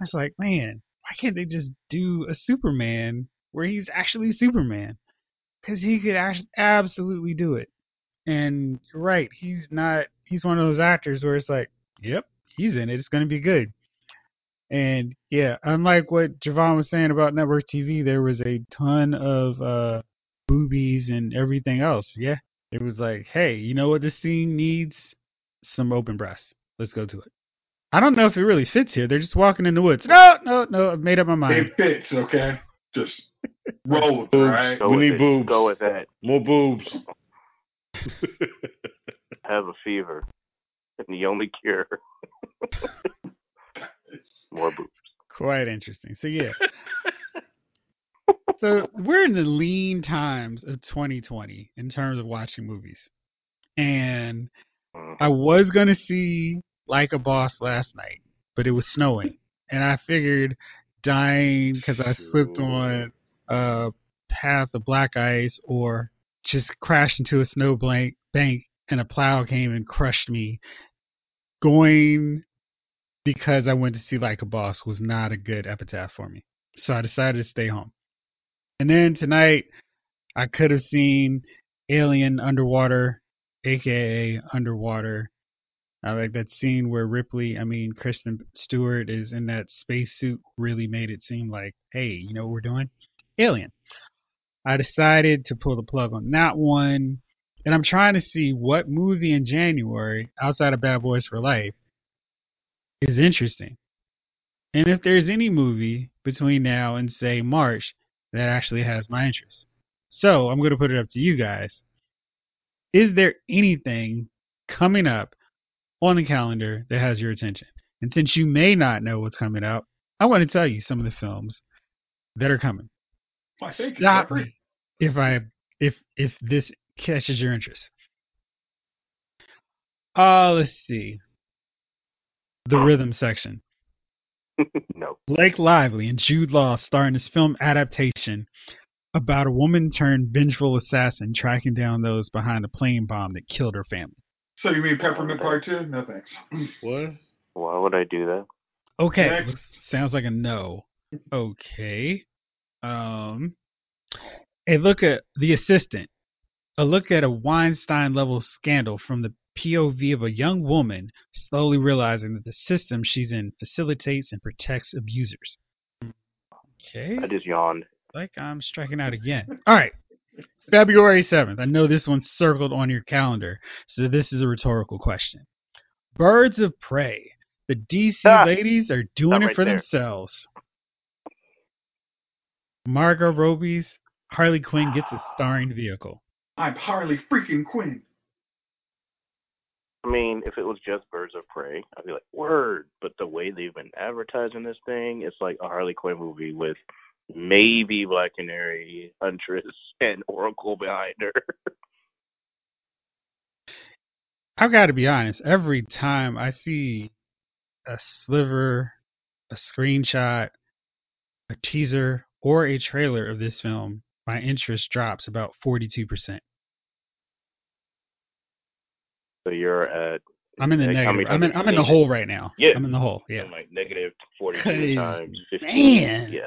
S1: I was like, man, why can't they just do a Superman where he's actually Superman? Because he could actually absolutely do it. And you're right, he's not. He's one of those actors where it's like, yep, he's in it. It's going to be good. And yeah, unlike what Javon was saying about network TV, there was a ton of uh, boobies and everything else. Yeah, it was like, hey, you know what this scene needs? Some open breasts. Let's go to it. I don't know if it really fits here. They're just walking in the woods. No, no, no. I've made up my mind.
S2: It fits, okay? Just roll with it,
S4: Boobs.
S2: right?
S5: go
S4: We
S5: with
S4: need
S5: it.
S4: boobs.
S5: Go with that.
S4: More boobs. [LAUGHS]
S5: Have a fever, and the only cure [LAUGHS] more boobs.
S1: Quite interesting. So yeah. so we're in the lean times of 2020 in terms of watching movies, and
S5: Mhm.
S1: I was gonna see Like a Boss last night, but it was snowing, and I figured dying because I slipped on a path of black ice or just crashed into a snow blank bank and a plow came and crushed me. Going because I went to see Like a Boss was not a good epitaph for me, so I decided to stay home. And then tonight, I could have seen Alien Underwater, aka Underwater. I like that scene where Ripley, I mean Kristen Stewart, is in that spacesuit. Really made it seem like, hey, you know what we're doing? Alien. I decided to pull the plug on that one, and I'm trying to see what movie in January outside of Bad Boys for Life is interesting. And if there's any movie between now and say March that actually has my interest. So I'm going to put it up to you guys. Is there anything coming up on the calendar that has your attention? And since you may not know what's coming up, I want to tell you some of the films that are coming.
S2: I think
S1: Stop
S2: Jeffrey.
S1: me if I if if this catches your interest. Uh let's see. the rhythm section. [LAUGHS]
S5: no.
S1: Blake Lively and Jude Law star in this film adaptation about a woman turned vengeful assassin tracking down those behind a plane bomb that killed her family.
S2: So you mean Peppermint Part Two? No thanks. [CLEARS THROAT]
S4: What?
S5: Why would I do that?
S1: Okay,
S2: Next.
S1: sounds like a no. Okay. Um, a look at the assistant. A look at a Weinstein level scandal from the POV of a young woman slowly realizing that the system she's in facilitates and protects abusers. Okay.
S5: I just yawned.
S1: like I'm striking out again. [LAUGHS] All right. February 7th. I know this one's circled on your calendar, so this is a rhetorical question. Birds of Prey. The DC
S5: Ah,
S1: ladies are doing it
S5: right
S1: for
S5: there.
S1: themselves. Margot Robbie's Harley Quinn gets a starring vehicle.
S2: I'm Harley freaking Quinn.
S5: I mean, if it was just Birds of Prey, I'd be like, word. But the way they've been advertising this thing, it's like a Harley Quinn movie with maybe Black Canary, Huntress, and Oracle behind her. [LAUGHS]
S1: I've got to be honest. Every time I see a sliver, a screenshot, a teaser, or a trailer of this film, my interest drops about 42%.
S5: so you're at.
S1: I'm in the negative.
S5: many
S1: I'm in, I'm in the hole right now.
S5: Yeah.
S1: I'm in the hole. Yeah.
S5: Like negative 42
S1: 'Cause,
S5: times 15.
S1: man.
S5: Yeah.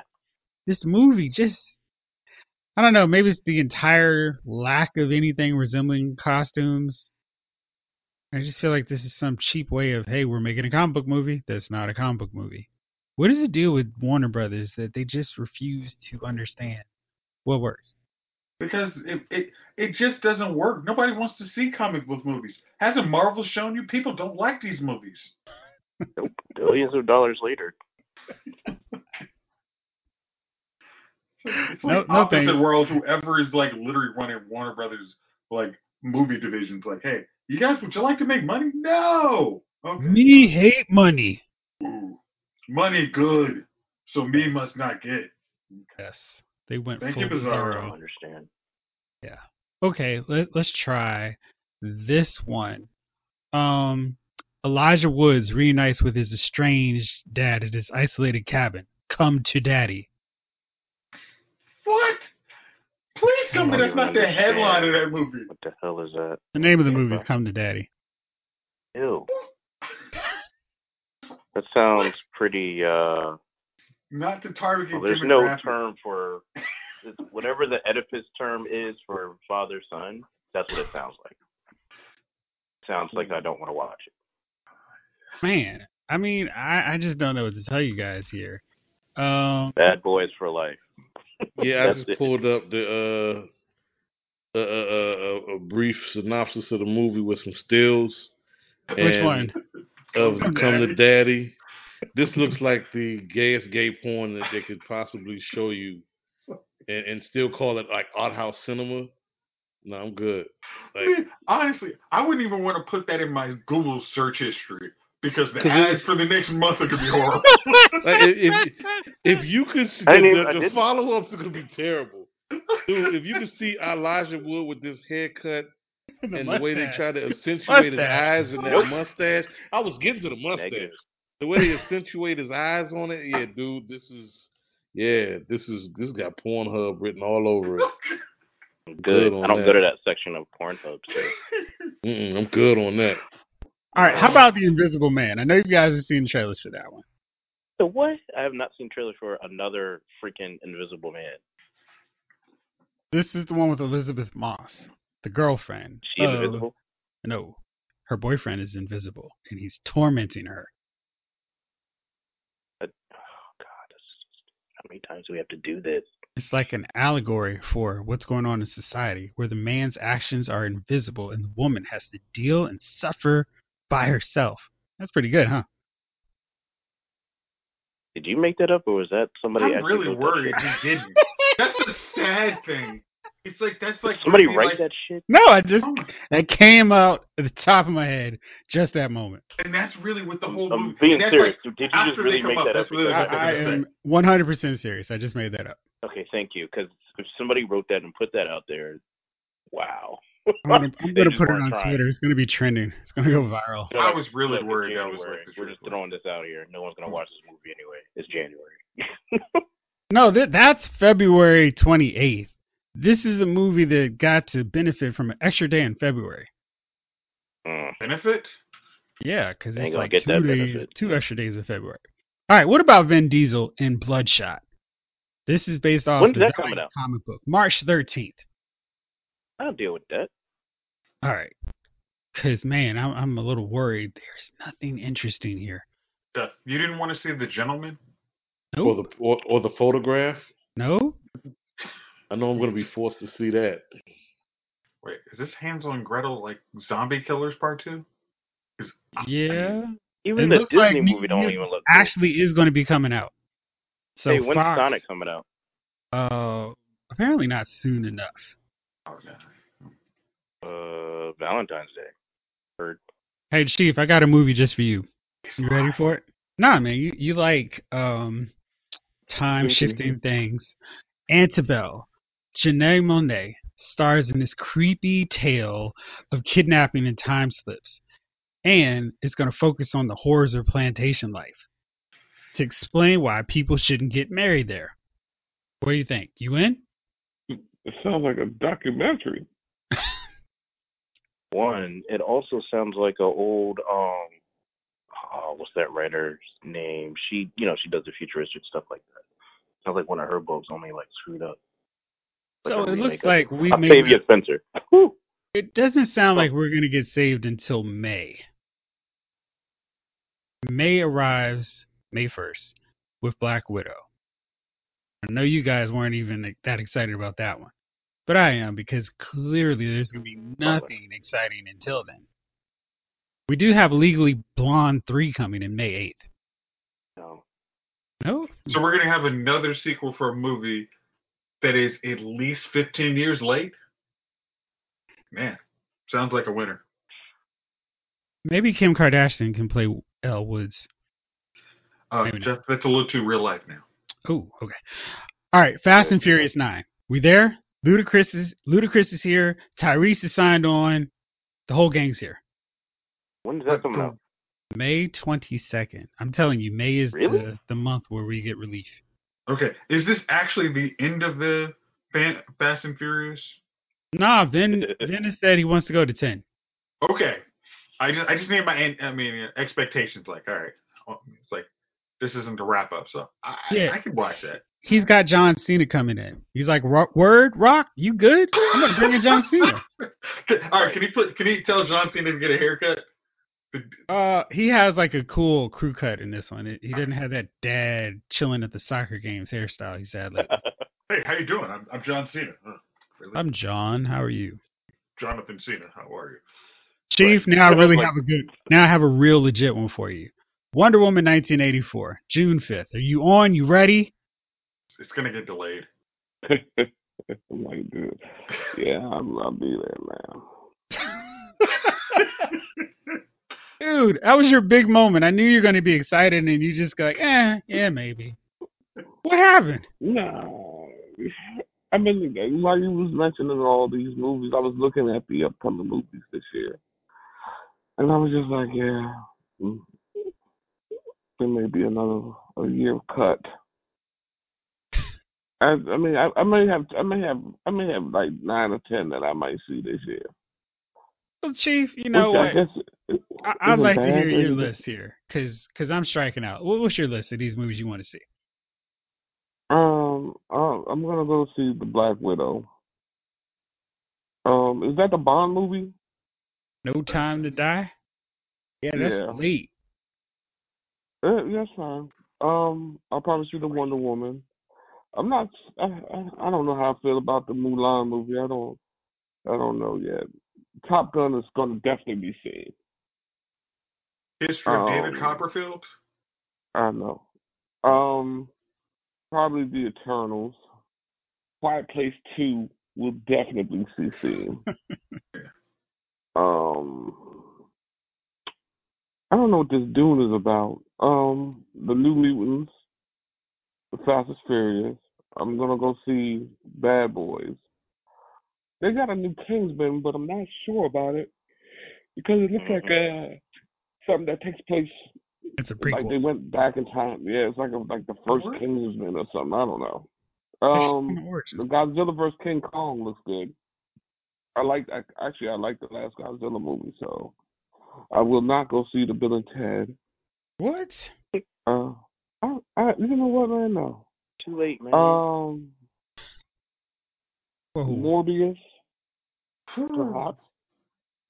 S1: This movie just. I don't know. Maybe it's the entire lack of anything resembling costumes. I just feel like this is some cheap way of, hey, we're making a comic book movie that's not a comic book movie. What is the deal with Warner Brothers that they just refuse to understand what works?
S2: Because it, it it just doesn't work. Nobody wants to see comic book movies. Hasn't Marvel shown you people don't like these movies?
S5: Nope. [LAUGHS] Billions of dollars later.
S2: It's
S1: No-
S2: like
S1: no
S2: opposite
S1: thanks.
S2: world. Whoever is like literally running Warner Brothers like movie divisions, like, hey, you guys, would you like to make money? No. Okay.
S1: Me hate money.
S2: Ooh. Money good, so me must not get.
S1: Yes. They went
S2: Thank
S1: full
S2: you, Bizarro.
S1: zero.
S5: don't understand.
S1: Okay, let, let's try this one. Um, Elijah Woods reunites with his estranged dad at his isolated cabin. Come to daddy.
S2: What? Please tell me that's not the headline of that movie.
S5: What the hell is that?
S1: The name of the movie is. Come to Daddy.
S5: Ew. That sounds pretty, uh,
S2: Not the target
S5: well, there's no term for, whatever the Oedipus term is for father son, that's what it sounds like. Sounds like I don't want to watch it.
S1: Man, I mean, I, I just don't know what to tell you guys here. Um,
S5: Bad boys for life.
S4: Yeah, I just
S5: it.
S4: pulled up the uh, uh, uh, uh, a brief synopsis of the movie with some stills.
S1: which one?
S4: Of
S2: Come
S4: Come to
S2: Daddy.
S4: Daddy. This looks like the gayest gay porn that they could possibly show you, and, and still call it like art house cinema. No, I'm good. Like,
S2: mean, honestly, I wouldn't even want to put that in my Google search history because the
S4: 'Cause it-
S2: ads for the next month are gonna be horrible. [LAUGHS]
S4: like if, if you could, see,
S5: I didn't
S4: the, the follow ups are gonna be terrible. Dude, if you could see Elijah Wood with this haircut and the way they
S1: mustache.
S4: try to accentuate his eyes and that mustache, I was getting to the mustache.
S5: Negative.
S4: The way they accentuate his eyes on it, yeah, dude, this is yeah, this is this got Pornhub written all over it.
S5: I'm [LAUGHS] good.
S4: Good on
S5: I don't
S4: that.
S5: go to that section of Pornhub. So.
S4: Mm-mm, I'm good on that.
S1: All right, how about The Invisible Man? I know you guys have seen trailers for that one.
S5: So what? I have not seen trailers for another freaking Invisible Man.
S1: This is the one with Elisabeth Moss, the girlfriend.
S5: She
S1: of-
S5: invisible?
S1: No, her boyfriend is invisible, and he's tormenting her.
S5: But, oh God, this is just, how many times do we have to do this?
S1: It's like an allegory for what's going on in society, where the man's actions are invisible and the woman has to deal and suffer by herself. That's pretty good, huh?
S5: Did you make that up, or was that somebody?
S2: I'm really
S5: wrote that
S2: worried
S5: shit?
S2: he didn't. [LAUGHS] That's the sad thing. It's like that's like
S5: Did somebody write
S2: like,
S5: that shit?
S1: No, I just
S2: Oh
S1: that came out at the top of my head just that moment.
S2: and that's really what the whole
S5: I'm
S2: movie.
S5: being
S2: that's
S5: serious.
S2: Like,
S5: Did you just really make
S2: up,
S5: that up?
S2: really
S1: I,
S2: what
S1: I
S2: they're
S1: am 100% serious. I just made that up.
S5: Okay, thank you. Because if somebody wrote that and put that out there, wow.
S1: I'm gonna, [LAUGHS] I'm gonna put it on
S5: trying.
S1: Twitter. It's gonna be trending. It's gonna go viral.
S5: They're
S2: I was really
S5: "Look, it's
S2: worried that was
S5: January.
S2: like
S5: We're just throwing this out here. No one's gonna watch this movie anyway. It's January. [LAUGHS]
S1: No, that that's February 28th. This is a movie that got to benefit from an extra day in February.
S5: Mm.
S2: Benefit?
S1: Yeah, because
S5: Ain't
S1: it's like
S5: get
S1: two
S5: that
S1: days, two extra days of February. All right, what about Vin Diesel in Bloodshot? This is based off
S5: When's
S1: the
S5: that coming out?
S1: comic book, March 13th.
S5: I'll deal with that.
S1: All right, because man, I'm I'm a little worried. There's nothing interesting here.
S2: You didn't want to see The Gentleman?
S4: Or the or, or the photograph.
S1: No.
S4: I know I'm going to be forced to see that.
S2: Wait, is this Hansel and Gretel like Zombie Killers Part 2? 'Cause I- I
S1: Yeah.
S5: Even
S1: It
S5: the
S1: looks
S5: Disney
S1: like
S5: movie don't even look good.
S1: Actually, is going to be coming out. So
S5: hey, when's
S1: Fox,
S5: Sonic coming out?
S1: Uh, apparently not soon enough.
S2: oh, no.
S5: Uh, Valentine's Day. Or
S1: Hey, Chief, I got a movie just for you. You ready for it? Nah, man, you you like um time shifting things. Antebelle, Janelle Monáe stars in this creepy tale of kidnapping and time slips, and it's going to focus on the horrors of plantation life to explain why people shouldn't get married there. What do you think? You in?
S3: It sounds like a documentary. [LAUGHS]
S5: one, it also sounds like a old um, oh, what's that writer's name? She, you know, she does the futuristic stuff like that. Sounds like one of her books, only like screwed up. Like
S1: So it looks
S5: of
S1: like we may.
S5: Octavia Spencer. Whew.
S1: It doesn't sound like we're going to get saved until May. May arrives May 1st with Black Widow. I know you guys weren't even that excited about that one, but I am because clearly there's going to be nothing exciting until then. We do have Legally Blonde 3 coming in May 8th.
S5: No.
S1: No?
S2: So we're going to have another sequel for a movie that is at least 15 years late? Man, sounds like a winner.
S1: Maybe Kim Kardashian can play Elle Woods.
S2: Uh, Jeff, that's a little too real life now.
S1: Oh, okay. All right, Fast and Furious 9. We there? Ludacris is Ludacris is here. Tyrese is signed on. The whole gang's here.
S5: When is that coming out?
S1: May 22nd. I'm telling you, May is
S5: Really?
S1: the, the month where we get relief.
S2: Okay, is this actually the end of the Fan- Fast and Furious?
S1: Nah, Vin, Vin has said he wants to go to 10.
S2: Okay, I just I just need my I mean expectations. Like, all right, it's like this isn't the wrap up, so I
S1: Yeah.
S2: I, I can watch that.
S1: He's got John Cena coming in. He's like, word, Rock, you good? I'm going to bring in John Cena. [LAUGHS]
S2: all right, can you put can you tell John Cena to get a haircut?
S1: Uh, he has like a cool crew cut in this one. It, he doesn't have that dad chilling at the soccer games hairstyle he's had lately. [LAUGHS]
S2: Hey, how you doing? I'm I'm John Cena. Huh, really?
S1: I'm John. How are you?
S2: Jonathan Cena. How are you?
S1: Chief,
S5: Right.
S1: now I really
S5: like-
S1: have a good. Now I have a real legit one for you. Wonder Woman 1984, June 5th. Are you on? You ready?
S2: It's gonna get delayed. [LAUGHS] [LAUGHS]
S3: I'm like, dude, yeah, I'll, I'll be there, man.
S1: Dude, that was your big moment. I knew you were going to be excited, and you just go like, eh, yeah, maybe. What happened?
S3: No, I mean, while you was mentioning all these movies, I was looking at the upcoming movies this year, and I was just like, yeah, mm, there may be another a year cut. I, I mean, I, I may have, I may have, I may have like nine or ten that I might see this year.
S1: Well, Chief, you know
S3: Which I
S1: what? I, I'd like to hear your list here, because cause I'm striking out. What, what's your list of these movies you want to see?
S3: Um, uh, I'm gonna go see the Black Widow. Um, is that the Bond movie?
S1: No Time to Die? Yeah, that's
S3: Yeah.
S1: late.
S3: Uh, yeah, that's fine. Um, I'll probably see the Wonder Woman. I'm not. I, I I don't know how I feel about the Mulan movie. I don't. I don't know yet. Top Gun is gonna definitely be seen.
S2: History of David
S3: Um,
S2: Copperfield.
S3: I don't know. Um, probably the Eternals. Quiet Place Two will definitely see seen. [LAUGHS] um, I don't know what this Dune is about. Um, the New Mutants, the Fast and Furious. I'm gonna go see Bad Boys. they got a new Kingsman, but I'm not sure about it because it looks like uh something that takes place
S1: It's a
S3: like they went back in time. Yeah, it's like a, like the first
S2: What?
S3: Kingsman or something. I don't know. [LAUGHS] Um, the Godzilla vs King Kong looks good. I like I, actually I like the last Godzilla movie, so I will not go see the Bill and Ted.
S1: What?
S3: Uh, I, I you know what man? No.
S5: Too late, man.
S3: Um,
S1: Whoa.
S3: Morbius, perhaps.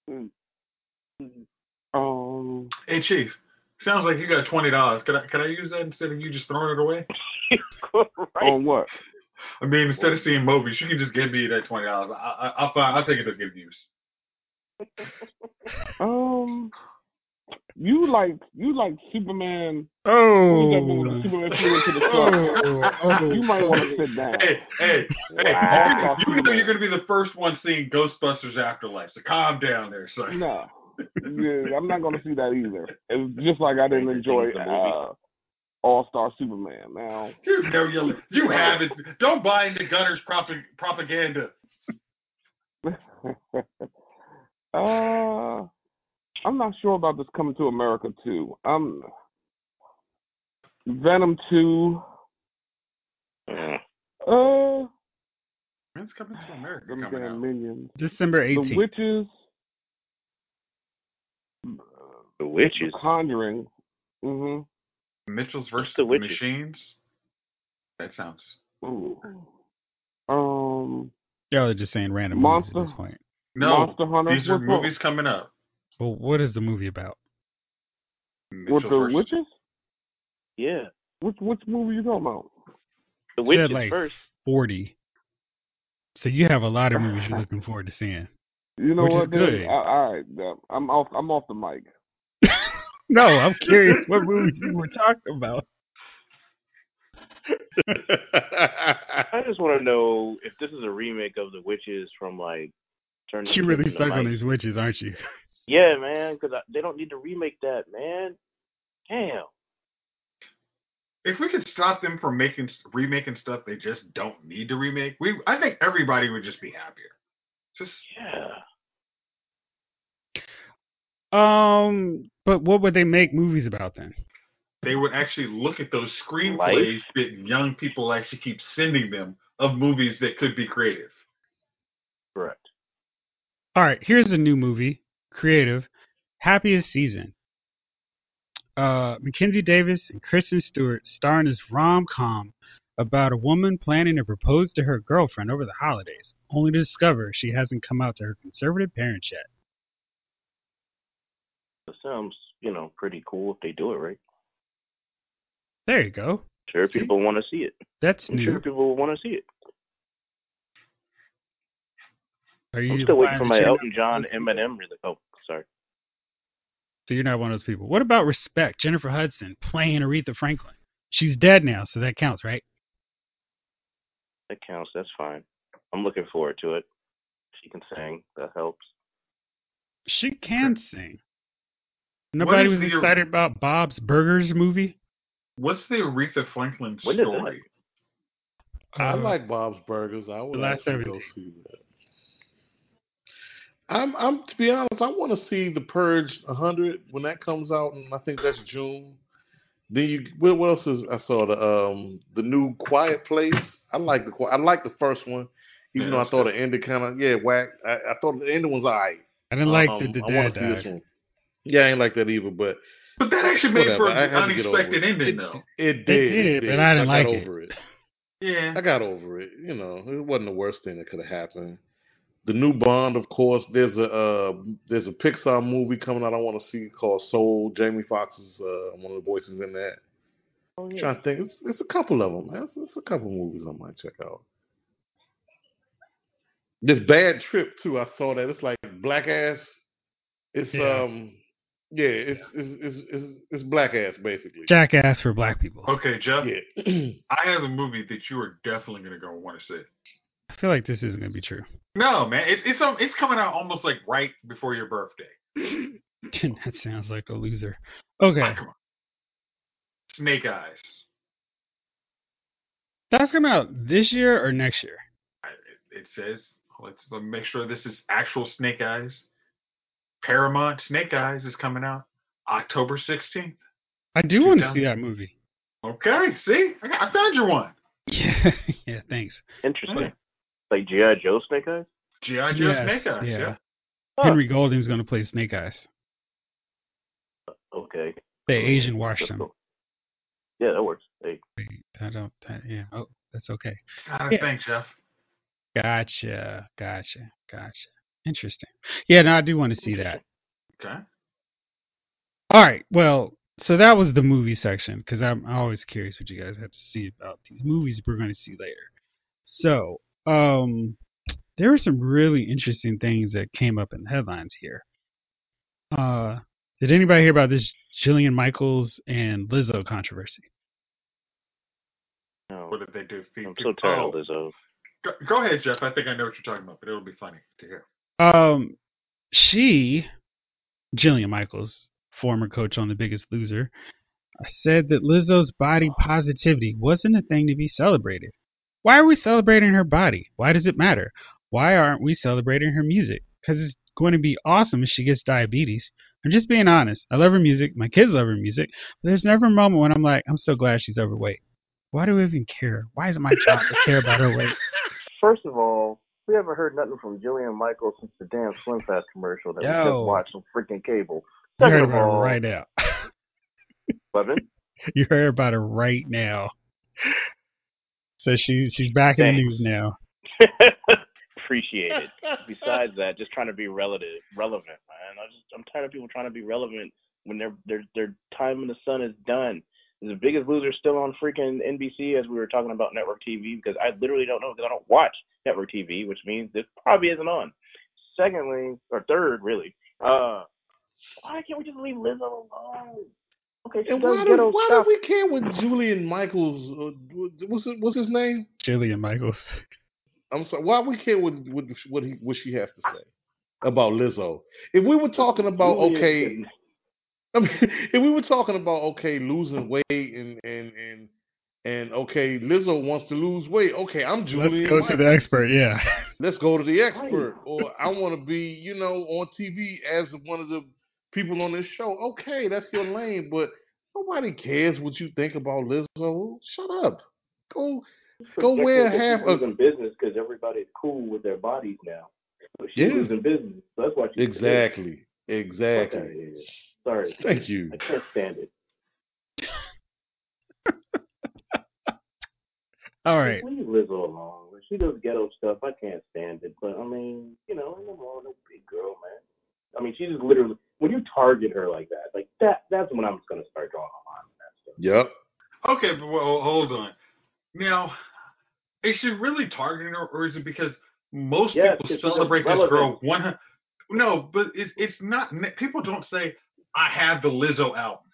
S5: Mm.
S3: Um,
S2: Hey, Chief. Sounds like you got twenty dollars. Can I can I use that instead of you just throwing it away? [LAUGHS]
S5: right.
S3: on what?
S2: I mean, instead of seeing movies, you can just give me that twenty dollars. I, I, I'll find. I'll take it to good use. [LAUGHS]
S3: Um, you like you like Superman? What was that movie?
S1: Oh.
S3: Superman flew into the sun.
S1: Oh, oh.
S3: You might want to sit down.
S2: Hey, hey, hey!
S5: Wow.
S2: You, you know you're gonna be the first one seeing Ghostbusters Afterlife. So calm down there, son.
S3: No, yeah, I'm not gonna see that either. It's just like I didn't enjoy uh, All Star Superman. Now,
S2: You know you you have it. Don't buy into Gunner's propa- propaganda. [LAUGHS]
S3: uh, I'm not sure about this coming to America too. Um, Venom two. Uh,
S2: When's coming to America coming out?
S3: minions.
S1: December 18th.
S3: The witches.
S5: The witches.
S3: The Conjuring. Mhm.
S2: Mitchell's versus
S5: the
S2: the,
S5: Witches?
S2: Machines. That sounds.
S3: Ooh. Um,
S1: Y'all are just saying random movies at this point.
S2: No,
S3: Monster Hunter.
S2: these are
S3: What's wrong?
S2: movies coming up.
S1: Well, what is the movie about?
S3: With the
S2: versus-
S3: witches?
S5: Yeah.
S3: Which which movie you talking about?
S5: The
S1: Said,
S5: witches
S1: like,
S5: first.
S1: 40. So you have a lot of movies you're [LAUGHS] looking forward to seeing.
S3: You know
S1: Which is
S3: what?
S1: good.
S3: I- All right, I'm off. I'm off the mic. [LAUGHS]
S1: No, I'm curious what movies you were talking about. [LAUGHS]
S5: I just want to know if this is a remake of the witches from like. Turn
S1: You
S5: Kid
S1: really stuck on these witches, aren't you?
S5: Yeah, man, because they don't need to remake that, man. Damn.
S2: If we could stop them from making remaking stuff they just don't need to remake, we I think everybody would just be happier. Just
S5: Yeah.
S1: Um, but what would they make movies about then?
S2: they would actually look at those screenplays that young people actually keep sending them of movies that could be creative.
S5: Correct.
S1: All right, here's a new movie, creative, Happiest Season. Uh, Mackenzie Davis and Kristen Stewart star in this rom-com about a woman planning to propose to her girlfriend over the holidays, only to discover she hasn't come out to her conservative parents yet.
S5: Sounds, you know, pretty cool if they do it right.
S1: There you go.
S5: Sure,
S1: See?
S5: people want to see it.
S1: That's
S5: I'm
S1: new.
S5: sure people want to see it.
S1: Are you
S5: I'm still waiting for my Elton John
S1: one of those?
S5: Eminem. Oh, sorry.
S1: So you're not one of those people. What about Respect? Jennifer Hudson playing Aretha Franklin. She's dead now, so that counts, right?
S5: That counts. That's fine. I'm looking forward to it. She can sing. That helps.
S1: She can sing. Nobody was
S2: the-
S1: excited about Bob's Burgers movie.
S2: What's the Aretha Franklin
S5: When did that
S2: story?
S4: I
S1: Uh,
S4: like Bob's Burgers. I would
S1: The Last
S4: actually go
S1: 70.
S4: see that. I'm, I'm to be honest. I want to see The Purge 100 when that comes out, and I think that's June. Then you, what what else is I saw the um the new Quiet Place. I like the Qui- I like the first one, even
S2: Yeah,
S4: though I
S2: that's
S4: thought
S2: good.
S4: it ended kind of yeah whack. I, I thought the ending was alright.
S1: I didn't like
S4: Um,
S1: that the
S4: I want
S1: dad
S4: to see this
S1: died.
S4: one. Yeah, I ain't like that either, but
S2: But that actually made
S4: whatever.
S2: for an
S4: had to get over
S2: unexpected
S4: it.
S2: ending,
S4: It,
S2: though.
S4: it did,
S1: did, but I didn't
S4: I got
S1: like it.
S4: over it.
S2: Yeah.
S4: I got over it. You know, it wasn't the worst thing that could have happened. The new Bond, of course. There's a uh, there's a Pixar movie coming out. I want to see called Soul. Jamie Foxx is uh, one of the voices in that.
S5: Oh
S4: I'm trying to think. It's, it's a couple of them, man. It's, it's a couple movies I might check out. This Bad Trip too. I saw that. It's like Black Ass. It's
S1: Yeah.
S4: um, yeah. It's it's, it's it's it's Black Ass basically.
S1: Jackass for black people.
S2: Okay, Jeff.
S4: Yeah. [CLEARS THROAT]
S2: I have a movie that you are definitely gonna go want to see.
S1: I feel like this isn't gonna be true.
S2: No, man, it's it's um, it's coming out almost like right before your birthday. [LAUGHS]
S1: that sounds like a loser. Okay,
S2: Ah, come on. Snake Eyes.
S1: that's coming out this year or next year.
S2: I, it, it says let's let me make sure this is actual Snake Eyes. Paramount Snake Eyes is coming out October 16th.
S1: I do want to see that movie.
S2: Okay, see, I, got, I found you one.
S1: Yeah, [LAUGHS] yeah. Thanks.
S5: Interesting.
S2: Yeah.
S5: Like G.I. Joe Snake Eyes?
S2: G.I. Joe
S1: Yes,
S2: Snake Eyes.
S1: yeah.
S2: Yeah.
S5: Huh.
S1: Henry Golding's gonna play Snake Eyes.
S5: Okay.
S1: They Asian washed
S5: That's
S1: him.
S5: cool. Yeah, that works. Hey,
S1: Wait, I don't. I, yeah. Oh, that's okay.
S2: Ah,
S1: Yeah.
S2: Thanks, Jeff.
S1: Gotcha. Gotcha. Gotcha. Interesting. Yeah. No, I do want to see that.
S2: Okay.
S1: All right. Well, so that was the movie section because I'm always curious what you guys have to see about these movies we're going to see later. So, um, there were some really interesting things that came up in the headlines here. Uh, did anybody hear about this Jillian Michaels and Lizzo controversy?
S5: no.
S2: What did they do? Feed
S5: I'm so tired
S2: oh,
S5: of Lizzo.
S2: Go, go ahead, Jeff. I think I know what you're talking about, but it'll be funny to hear.
S1: Um, she, Jillian Michaels, former coach on The Biggest Loser, said that Lizzo's body positivity wasn't a thing to be celebrated. Why are we celebrating her body? Why does it matter? Why aren't we celebrating her music? Because it's going to be awesome if she gets diabetes. I'm just being honest. I love her music. My kids love her music. But there's never a moment when I'm like, I'm so glad she's overweight. Why do we even care? Why is it my job to care about her weight? [LAUGHS]
S5: First of all, we haven't heard nothing from Jillian Michaels since the damn Slim Fast commercial that we
S1: Yo.
S5: just watched on freaking cable.
S1: You heard about
S5: all,
S1: right now. [LAUGHS] You heard about her right now. So she she's back in the news now. [LAUGHS]
S5: appreciate it. Besides that, just trying to be relative, relevant, man. I just, I'm tired of people trying to be relevant when their their their time in the sun is done. Is the biggest loser still on freaking NBC as we were talking about network TV? Because I literally don't know because I don't watch network TV, which means this probably isn't on. Secondly, or third, really, uh, why can't we just leave Lizzo alone? Okay, she
S4: And
S5: does
S4: why do,
S5: ghetto
S4: why
S5: stuff.
S4: do we care with Julian Michaels? Uh, what's his, what's his name?
S1: Julian Michaels.
S4: I'm sorry. Why we care what what what, he, what she has to say about Lizzo? If we were talking about
S5: Julian
S4: okay,
S5: can- [LAUGHS]
S4: I mean, if we were talking about okay losing weight and and and and okay, Lizzo wants to lose weight. Okay, I'm Julian.
S1: Let's go to the expert. Yeah.
S4: Let's go to the expert. Or I want to be, you know, on TV as one of the people on this show. Okay, that's your lane, but nobody cares what you think about Lizzo. Shut up. Go Go
S5: projecting
S4: wear half
S5: she's
S4: a-
S5: losing business because everybody's cool with their bodies now. So she's
S4: Yeah.
S5: losing business. So that's why she's
S4: exactly,
S5: Fuck outta
S4: exactly.
S5: Here. Sorry,
S4: Thank you.
S5: I can't stand it.
S1: All right.
S5: Leave Lizzo alone. When she does ghetto stuff, I can't stand it. But I mean, you know, I'm a big girl, man. I mean, she's literally when you target her like that, like that. That's when I'm just gonna start drawing a line on that stuff.
S4: Yep.
S2: Okay, but well, hold on. Now, is she really targeting her, or is it because most
S5: Yes,
S2: people celebrate this girl one? No, but it's it's not. People don't say I have the Lizzo album.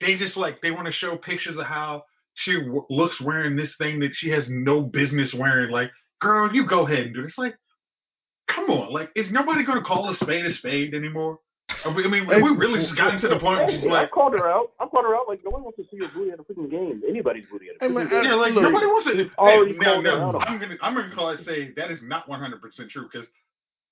S2: They just like they want to show pictures of how she w- looks wearing this thing that she has no business wearing. Like, girl, you go ahead and do it. It's like, come on, like, is nobody going to call a spade a spade anymore? We, I mean, have we really just gotten to the point where she's
S5: Hey,
S2: like,
S5: I called her out. I called her out. Like no one wants to see your booty at a freaking game. Anybody's booty at a
S4: Hey,
S5: freaking
S4: man,
S5: game.
S2: Yeah, like nobody wants to.
S5: Oh, already
S2: Hey, now,
S5: called her out
S2: I'm gonna, I'm gonna call it say that is not 100 percent true because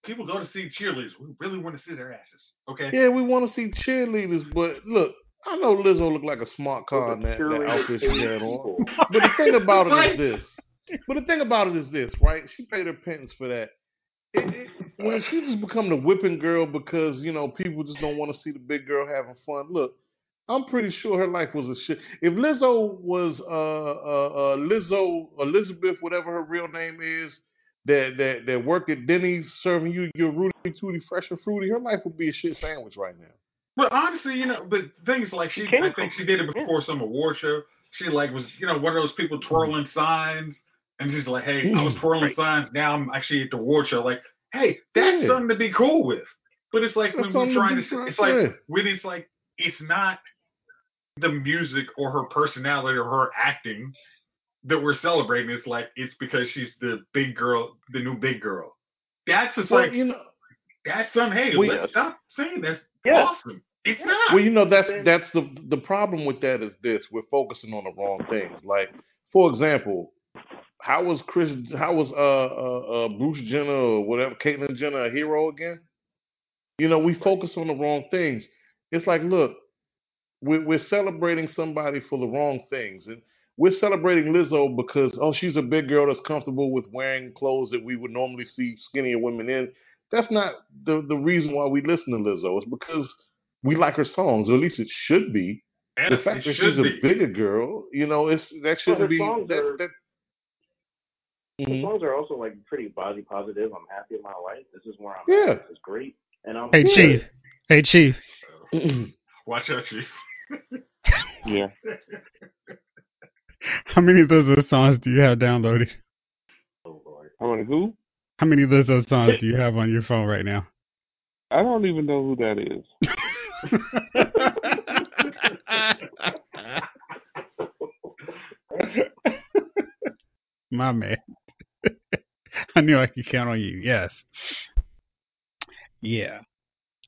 S2: people go to see cheerleaders. We really want to see their asses. Okay.
S4: Yeah, we want to see cheerleaders, but look, I know Lizzo looked like a smart car in that, that outfit she had on. But the thing about it
S2: Right.
S4: is this. But the thing about it is this, right? She paid her penance for that. It, it, when she just become the whipping girl because you know people just don't want to see the big girl having fun. Look, I'm pretty sure her life was a shit. If Lizzo was uh uh, uh Lizzo Elizabeth, whatever her real name is, that that that work at Denny's serving you your Rooty Tooty fresh and fruity, her life would be a shit sandwich right now.
S2: But honestly, you know, but things like she,
S5: She came
S2: I think she did it before some award show. She like was, you know, one of those people mm-hmm. twirling signs, and she's like, "Hey, I was mm-hmm. twirling
S5: Right.
S2: signs. Now I'm actually at the award show." Like, hey, that's
S4: Yeah.
S2: something to be cool with. But it's like
S4: That's
S2: when we're
S4: something to
S2: trying to, say, it's like
S4: yeah.
S2: when it's like it's not the music or her personality or her acting that we're celebrating. It's like it's because she's the big girl, the new big girl. That's just
S4: Well,
S2: like
S4: you know,
S2: that's some. Hey,
S4: We-
S2: let's stop saying that's
S5: Yeah.
S2: awesome. It's not.
S4: Well, you know that's that's the the problem with that is this: we're focusing on the wrong things. Like, for example, how was Chris? How was uh, uh, uh Bruce Jenner or whatever Caitlyn Jenner a hero again? You know, we focus on the wrong things. It's like, look, we're, we're celebrating somebody for the wrong things, and we're celebrating Lizzo because oh, she's a big girl that's comfortable with wearing clothes that we would normally see skinnier women in. That's not the the reason why we listen to Lizzo. It's because we like her songs, or at least it should be.
S2: And
S4: the fact that she's
S2: be.
S4: a bigger girl, you know, it's that shouldn't be
S5: songs
S4: that.
S5: are-
S4: that
S5: The
S4: Mhm.
S5: songs are also like pretty body positive. I'm happy in my life. This is where I'm
S4: Yeah.
S5: at. This is great. And I'm
S1: Hey
S5: good.
S1: Chief. Hey Chief.
S2: Watch out, Chief.
S5: Yeah. [LAUGHS] [LAUGHS]
S1: How many Lizzo songs do you have downloaded?
S5: Oh Lord.
S3: Mean, who?
S1: How many Lizzo songs do you have on your phone right now?
S3: I don't even know who that is. [LAUGHS]
S1: My man. [LAUGHS] I knew I could count on you. Yes. Yeah.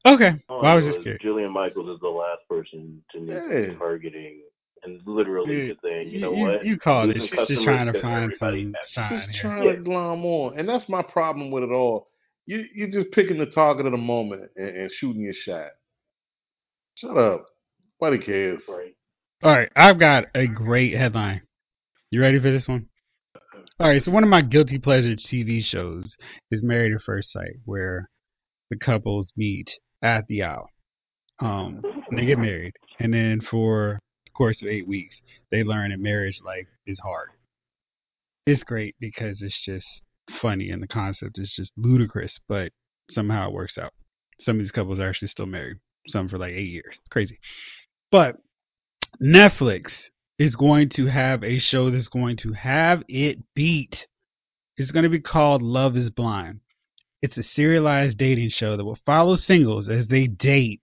S1: Okay.
S5: All
S1: Well, I was just curious.
S5: Julian Michaels is the last person to need to
S4: Yeah.
S5: be targeting and literally
S1: You,
S5: just saying, you
S1: you,
S5: know what?
S1: you called it.
S5: Losing
S1: She's just trying to find
S5: everybody
S1: some shine
S4: just
S1: here.
S4: trying
S5: Yeah.
S4: to glom on, and that's my problem with it all. You you're just picking the target of the moment and, and shooting your shot. Shut up. Nobody cares.
S5: Right.
S1: All right, I've got a great headline. You ready for this one? All right, so one of my guilty pleasure TV shows is Married at First Sight, where the couples meet at the aisle. Um, and they get married, and then for the course of eight weeks, they learn that marriage life is hard. It's great because it's just funny, and the concept is just ludicrous, but somehow it works out. Some of these couples are actually still married, some for like eight years. Crazy. But Netflix is going to have a show that's going to have it beat. It's going to be called Love is Blind. It's a serialized dating show that will follow singles as they date,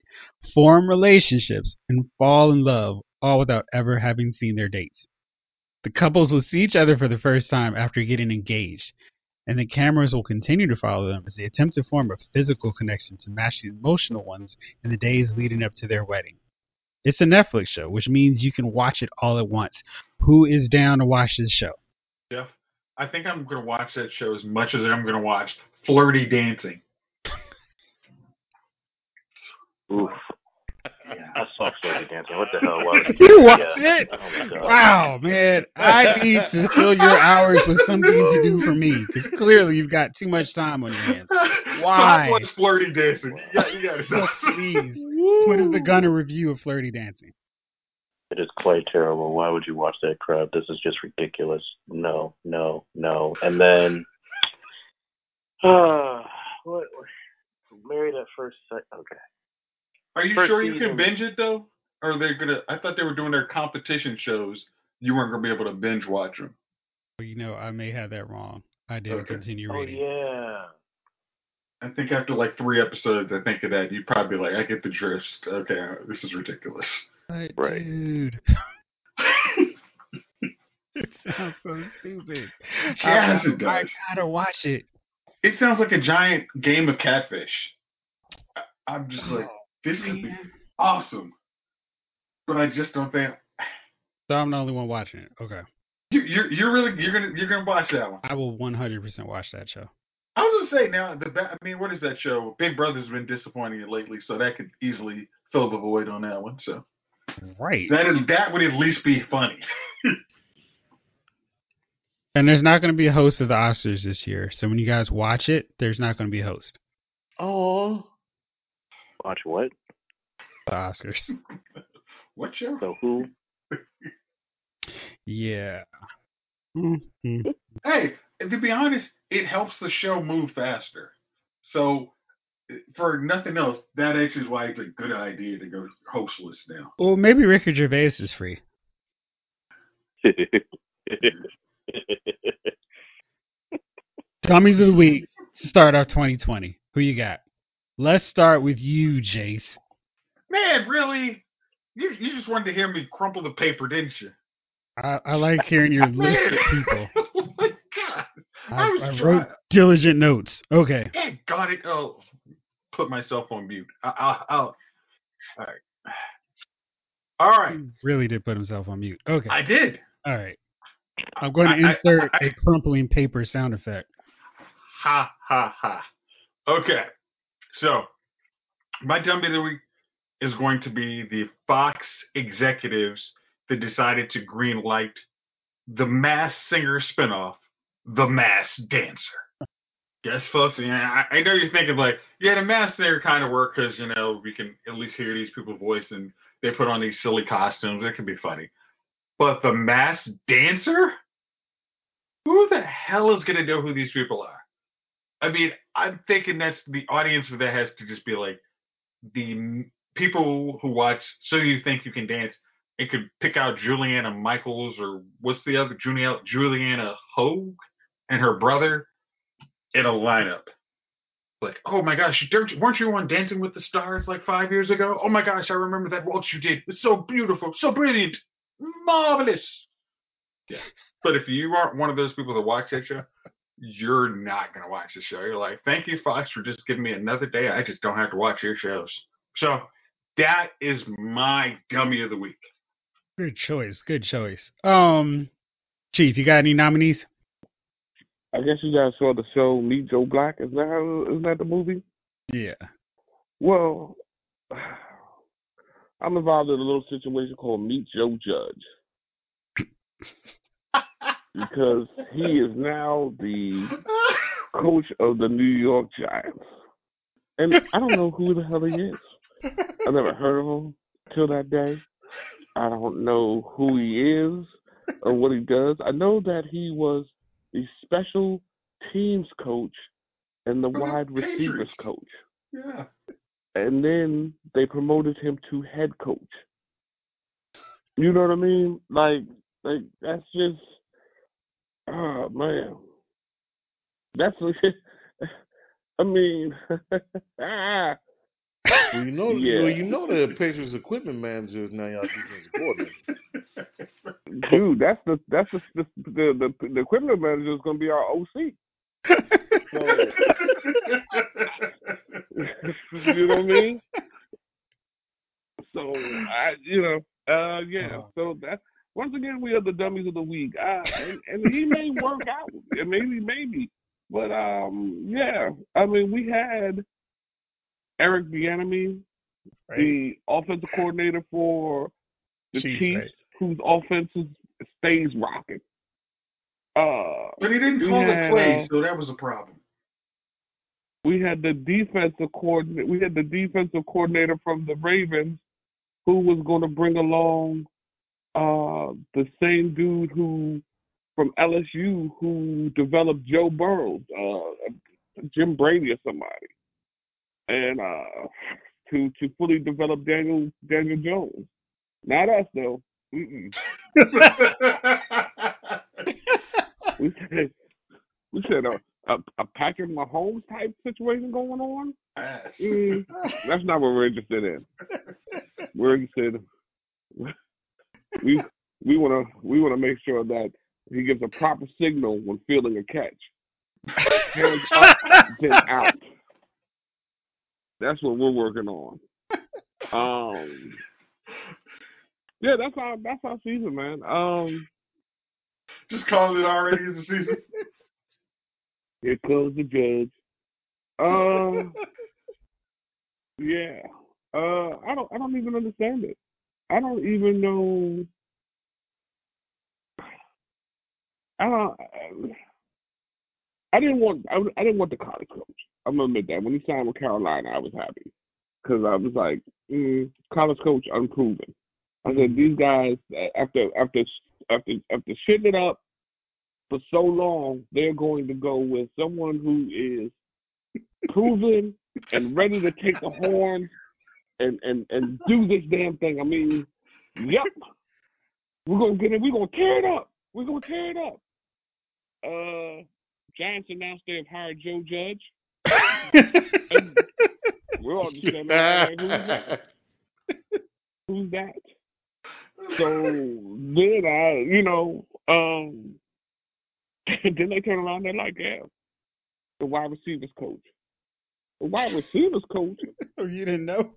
S1: form relationships, and fall in love, all without ever having seen their dates. The couples will see each other for the first time after getting engaged, and the cameras will continue to follow them as they attempt to form a physical connection to match the emotional ones in the days leading up to their wedding. It's a Netflix show, which means you can watch it all at once. Who is down to watch this show?
S2: Jeff, I think I'm going to watch that show as much as I'm going to watch Flirty Dancing.
S5: Oof. I saw Flirty Dancing. What the hell was [LAUGHS] it?
S1: You watched
S5: Yeah.
S1: it?
S5: Oh.
S1: Wow, man. I [LAUGHS] need to fill your hours with something to do for me because clearly you've got too much time on your hands. [LAUGHS] Why?
S2: Top was Flirty Dancing. Yeah, you got
S1: So
S2: it.
S1: please, what is the Gunner review of Flirty Dancing?
S5: It is quite terrible. Why would you watch that crap? This is just ridiculous. No, no, no. And then, uh, [SIGHS] [SIGHS] what? Married at first sight. Okay.
S2: Are you sure you
S5: season.
S2: can binge it though? Or they're gonna? I thought they were doing their competition shows. You weren't gonna be able to binge watch them.
S1: Well, you know, I may have that wrong. I didn't
S2: Okay.
S1: continue
S5: Oh
S1: reading.
S5: yeah.
S2: I think after like three episodes, I think of that, you'd probably be like, I get the drift. Okay, this is ridiculous.
S1: But,
S5: Right.
S1: dude, [LAUGHS] it sounds so stupid. [LAUGHS]
S2: Yes,
S1: I,
S2: it
S1: I gotta watch it.
S2: It sounds like a giant game of catfish. I- I'm just oh, like, this oh, could be awesome. But I just don't think
S1: So I'm the only one watching it. Okay.
S2: you, you're you're really you're gonna you're gonna watch that one.
S1: I will 100% watch that show.
S2: I was gonna say now the I mean, what is that show? Big Brother's been disappointing lately, so that could easily fill the void on that one. So
S1: Right.
S2: that is that would at least be funny. [LAUGHS]
S1: And there's not going to be a host of the Oscars this year. So when you guys watch it, there's not going to be a host
S4: Oh,
S5: Watch what?
S1: the Oscars. [LAUGHS]
S2: what show?
S5: So who? [LAUGHS]
S1: Yeah. Mhm.
S2: Hey, to be honest, it helps the show move faster. So for nothing else, that actually is why it's a good idea to go hostless now.
S1: Well, maybe Ricky Gervais is free. [LAUGHS] Dummies of the week to start off 2020. Who you got? Let's start with you, Jace.
S2: Man, really? You you just wanted to hear me crumple the paper, didn't you?
S1: I, I like hearing your list of [LAUGHS] people. [LAUGHS]
S2: oh my god! I,
S1: I,
S2: was
S1: I wrote diligent notes. Okay.
S2: Yeah, got it. Oh, put myself on mute. I, I, I'll. All right. [SIGHS] All right.
S1: He really did put himself on mute. Okay.
S2: I did.
S1: All right. I'm going to insert a crumpling paper sound effect.
S2: Ha ha ha. Okay. So my dummy of the week is going to be the Fox executives that decided to green light the Masked Singer spinoff, The Masked Dancer. Yes, folks. Yeah, I, I know you're thinking like, yeah, the Masked Singer kind of work because you know we can at least hear these people's voice and they put on these silly costumes. It can be funny. But the Masked Dancer? Who the hell is gonna know who these people are? I mean, I'm thinking that's the audience that has to just be like the people who watch So You Think You Can Dance. It could pick out Juliana Michaels or what's the other Juliana Juliana Hogue and her brother in a lineup. Like, oh my gosh, weren't you on Dancing with the Stars like five years ago? Oh my gosh, I remember that waltz you did. It's so beautiful, so brilliant, marvelous. Yeah. But if you aren't one of those people that watch that show, you're not going to watch the show. You're like, thank you, Fox, for just giving me another day. I just don't have to watch your shows. So that is my dummy of the week.
S1: Good choice. Good choice. Um, Chief, you got any nominees?
S3: I guess you guys saw the show Meet Joe Black. Is that how, isn't that the movie?
S1: Yeah.
S3: Well, [SIGHS] I'm involved in a little situation called Meet Joe Judge [LAUGHS] because he is now the coach of the New York Giants, and I don't know who the hell he is. I never heard of him till that day. I don't know who he is or what he does. I know that he was the special teams coach and the
S2: For
S3: wide receivers
S2: Patriots.
S3: coach
S2: yeah.
S3: and then they promoted him to head coach. You know what I mean? Like, like that's just, oh man, that's. [LAUGHS] I mean, [LAUGHS]
S4: Well, you know,
S3: Yeah.
S4: well, you know the Patriots equipment manager is now y'all defensive coordinator.
S3: dude, that's the that's the the the, the, the equipment manager is gonna be our OC. So, [LAUGHS] you know what I mean? So I, you know, uh, yeah.
S1: Uh-huh.
S3: So that once again, we are the dummies of the week, uh, and, and he may work out, and maybe, maybe, but um, yeah. I mean, we had Eric Bieniemy,
S1: Right.
S3: the offensive coordinator for the
S1: Chiefs,
S3: Chiefs,
S1: right.
S3: whose offense is, stays rocking. Uh,
S2: But he didn't
S3: We
S2: call the
S3: had,
S2: play,
S3: uh,
S2: so that was a problem.
S3: we had the defensive coordinator. We had the defensive coordinator from the Ravens, who was going to bring along uh, the same dude who from LSU who developed Joe Burrow, uh, Jim Brady or somebody, and uh, to to fully develop Daniel Daniel Jones. Not us though. [LAUGHS] We said we said a, a a Patrick Mahomes type situation going on. Mm, that's not what we're interested in. We're interested. We we want to we want to make sure that he gives a proper signal when fielding a catch. Hands up, then out. That's what we're working on. Um. Yeah, that's our that's our season, man. Um.
S2: Just calling it already as a season. [LAUGHS]
S3: Here comes the judge. Um. yeah. Uh. I don't. I don't even understand it. I don't even know. I don't. I didn't want. I, I didn't want the college coach. I'm gonna admit that. When he signed with Carolina, I was happy because I was like, mm, college coach unproven. I said these guys after after after after shitting it up for so long, they're going to go with someone who is proven and ready to take the horn and and and do this damn thing. I mean, yep, we're gonna get it. We're gonna tear it up. We're gonna tear it up. Uh, Giants announced they have hired Joe Judge. [LAUGHS] We're all just saying, "Man, who's that? Who's that? So then I, you know, um, [LAUGHS] then they turn around. and They're like, yeah, the wide receivers coach. The wide receivers coach. [LAUGHS]
S1: Oh, you didn't know?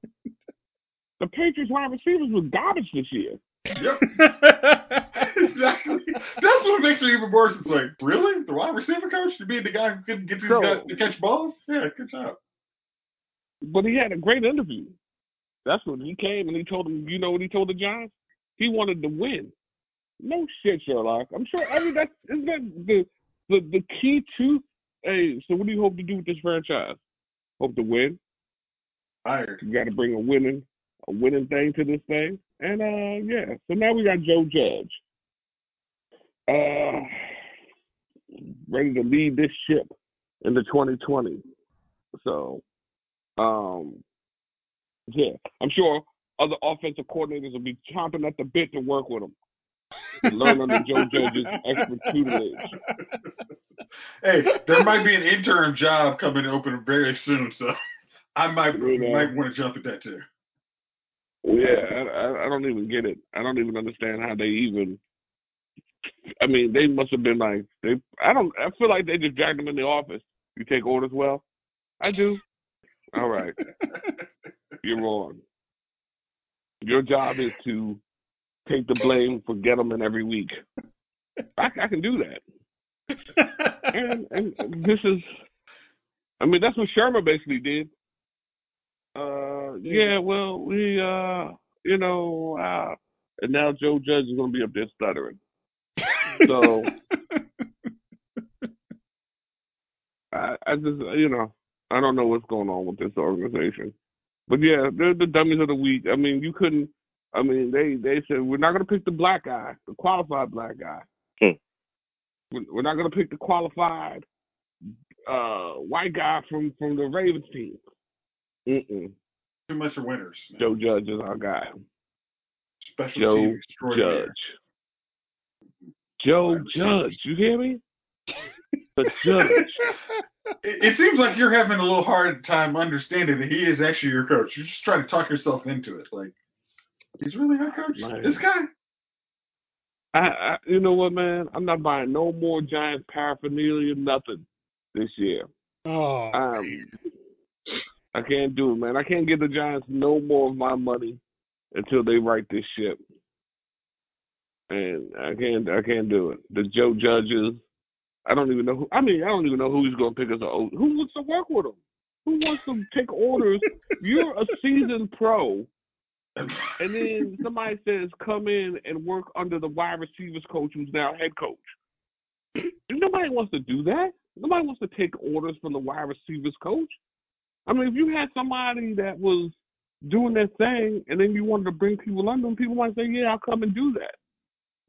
S3: The Patriots wide receivers was garbage this year.
S2: Yep. [LAUGHS] exactly. That's what makes it even worse. It's like, really? The wide receiver coach to be the guy who couldn't get these
S3: So-
S2: guys to catch balls? Yeah, good job.
S3: But he had a great interview. That's when he came and he told him, you know what he told the Giants? He wanted to win. No shit, Sherlock. I'm sure I mean, that's isn't that the the the key to hey, so what do you hope to do with this franchise? Hope to win. You gotta bring a winning a winning thing to this thing. And uh yeah, so now we got Joe Judge. Uh ready to lead this ship into twenty twenty. So um yeah, I'm sure other offensive coordinators will be chomping at the bit to work with him. Learn under Joe Judge's [LAUGHS] expert tutelage.
S2: hey, there might be an interim job coming open very soon, so I might
S3: You know.
S2: might want to jump at that too.
S3: Yeah, I, I, don't even get it. I don't even understand how they even. I mean, they must have been like they. I don't. I feel like they just dragged them in the office. You take orders well. I do. All right, [LAUGHS] you're wrong. Your job is to take the blame for Gettleman every week. I, I can do that. [LAUGHS] and, and this is, I mean, that's what Sherman basically did. Uh, yeah, well, we, uh, you know, uh, and now Joe Judge is going to be up there stuttering. So [LAUGHS] I, I just, you know, I don't know what's going on with this organization. But yeah, they're the dummies of the week. I mean, you couldn't. I mean, they they said we're not going to pick the black guy, the qualified black guy.
S5: Hmm.
S3: We're we're not going to pick the qualified uh, white guy from from the Ravens team. Mm-mm.
S2: Too much of winners. man.
S3: Joe Judge is our guy.
S2: Special
S3: Joe
S2: team.
S3: Judge. Joe Judge. You hear me? The judge. [LAUGHS]
S2: It, it seems like you're having a little hard time understanding that he is actually your coach. You're just trying to talk yourself into it. Like, he's really our coach?
S3: Man.
S2: This guy?
S3: I, I, you know what, man? I'm not buying no more Giants paraphernalia, nothing this year.
S1: Oh,
S3: Um, I can't do it, man. I can't give the Giants no more of my money until they write this ship. And I can't, I can't do it. The Joe Judges, I don't even know who. I mean, I don't even know who's going to pick us a. Who wants to work with him? Who wants to take orders? [LAUGHS] You're a seasoned pro, and then somebody says come in and work under the wide receivers coach who's now head coach. Nobody wants to do that. Nobody wants to take orders from the wide receivers coach. I mean, if you had somebody that was doing that thing and then you wanted to bring people under them, people might say, Yeah, I'll come and do that.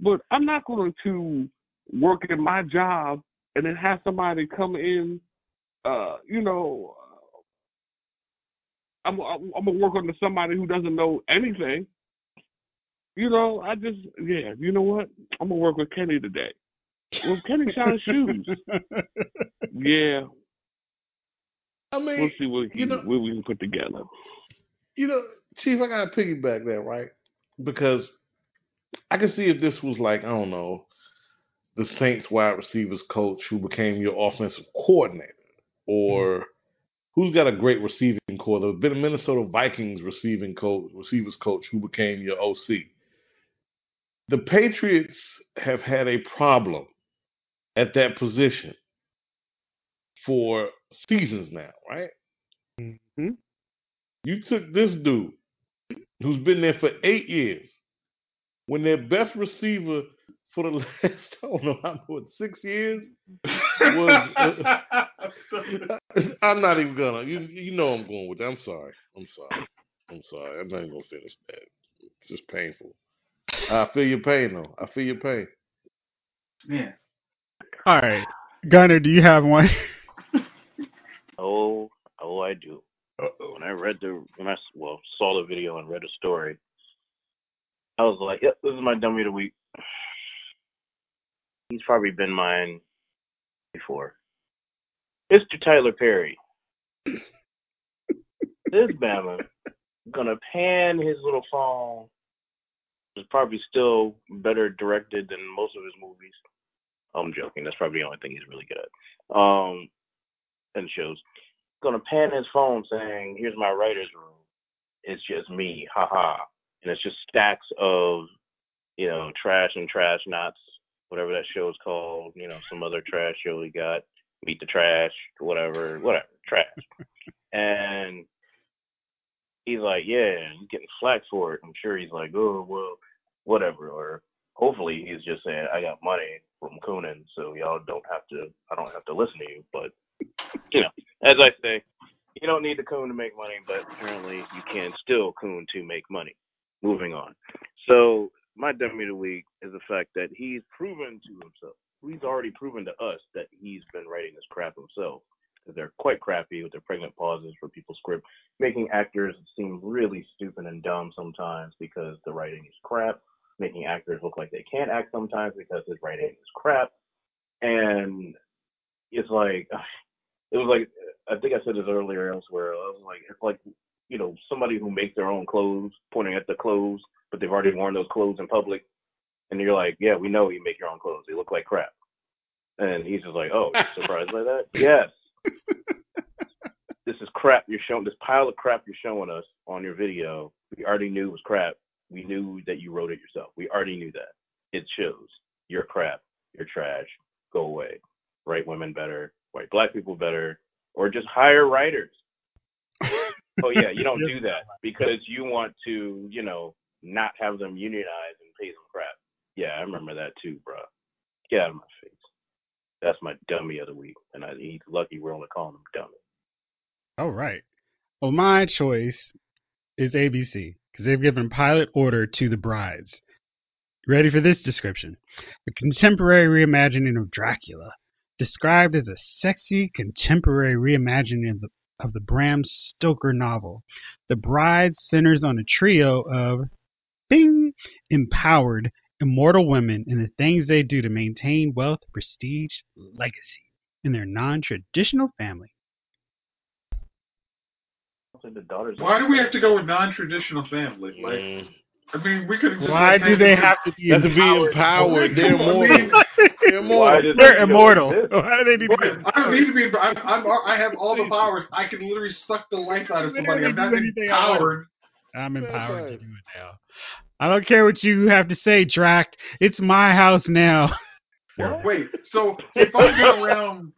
S3: But I'm not going to work in my job and then have somebody come in, uh, you know, I'm, I'm, I'm gonna work under somebody who doesn't know anything. You know, I just yeah. You know what? I'm gonna work with Kenny today. Well, Kenny shines shoes. [LAUGHS] Yeah,
S4: I mean,
S3: we'll see what,
S4: you
S3: can,
S4: know-
S3: what we can put together.
S4: you know, Chief, I gotta piggyback that, right? Because I can see if this was like, I don't know, the Saints wide receivers coach who became your offensive coordinator, or who's got a great receiving core. There's been a Minnesota Vikings receiving coach, receivers coach who became your OC. The Patriots have had a problem at that position for seasons now, right?
S3: Mhm.
S4: You took this dude who's been there for eight years, when their best receiver for the [LAUGHS] last, I don't know, how what, six years was. uh, [LAUGHS] I'm not even gonna. You you know I'm going with that. I'm sorry. I'm sorry. I'm sorry. I'm not even gonna finish that. It's just painful. I feel your pain though. I feel your pain.
S2: Yeah.
S1: all right. Gunner, do you have one? [LAUGHS]
S5: Oh, oh, I do.
S2: Uh-oh.
S5: When I read the, when I well saw the video and read the story, I was like, "Yep, this is my dummy of the week." [SIGHS] He's probably been mine before. Mr. Tyler Perry. [LAUGHS] this Bama gonna pan his little phone. Is probably still better directed than most of his movies. I'm joking. That's probably the only thing he's really good at. Um, and shows gonna pan his phone saying, "Here's my writer's room. It's just me, haha." And it's just stacks of, you know, trash and trash knots whatever that show is called, you know, some other trash show he got, Meet the Trash, whatever, whatever, trash. [LAUGHS] and he's like, yeah, he's getting flack for it. I'm sure he's like, oh, well, whatever. Or hopefully he's just saying, I got money from Coonan, so y'all don't have to, I don't have to listen to you. But, you know, as I say, you don't need the coon to make money, but apparently you can still coon to make money. Moving on. So my dummy of the week is the fact that he's proven to himself. He's already proven to us that he's been writing this crap himself. Because they're quite crappy with their pregnant pauses for people's script, making actors seem really stupid and dumb sometimes because the writing is crap, making actors look like they can't act sometimes because his writing is crap. And it's like, it was like, I think I said this earlier elsewhere. I was like, it's like, you know, somebody who makes their own clothes, pointing at the clothes but they've already worn those clothes in public. And you're like, yeah, we know you make your own clothes. They look like crap. And he's just like, oh, you're surprised by that? [LAUGHS] Yes. this is crap you're showing. This pile of crap you're showing us on your video, we already knew it was crap. We knew that you wrote it yourself. We already knew that. It shows. You're crap. You're trash. Go away. Write women better. Write black people better. Or just hire writers. [LAUGHS] oh yeah, you don't do that because you want to, you know, not have them unionize and pay some crap. Yeah, I remember that too, bro. Get out of my face. That's my dummy of the week, and I, he's lucky we're only calling him dummy.
S1: All right. Well, my choice is ABC because they've given pilot order to the brides. Ready for this description? A contemporary reimagining of Dracula, described as a sexy contemporary reimagining of the, of the Bram Stoker novel. The Bride centers on a trio of bing, empowered, immortal women and the things they do to maintain wealth, prestige, legacy in their non-traditional family.
S2: Why do we have to go with non-traditional family? Like,
S4: Mm.
S2: I mean, we could.
S1: Why do they have to be
S4: Have to be
S1: empowered?
S4: empowered. They're
S2: I mean, [LAUGHS]
S4: immortal. They're immortal.
S5: does
S1: They're immortal. [LAUGHS] Why do they need to be
S2: I don't need to be. I'm, I'm, I have all the [LAUGHS] powers. I can literally suck the life out of somebody. I'm not
S1: Literally do anything I want.
S2: empowered.
S1: I'm empowered
S4: right.
S1: to do it now. I don't care what you have to say, Drac. It's my house now. [LAUGHS]
S2: Wait. So if I go around,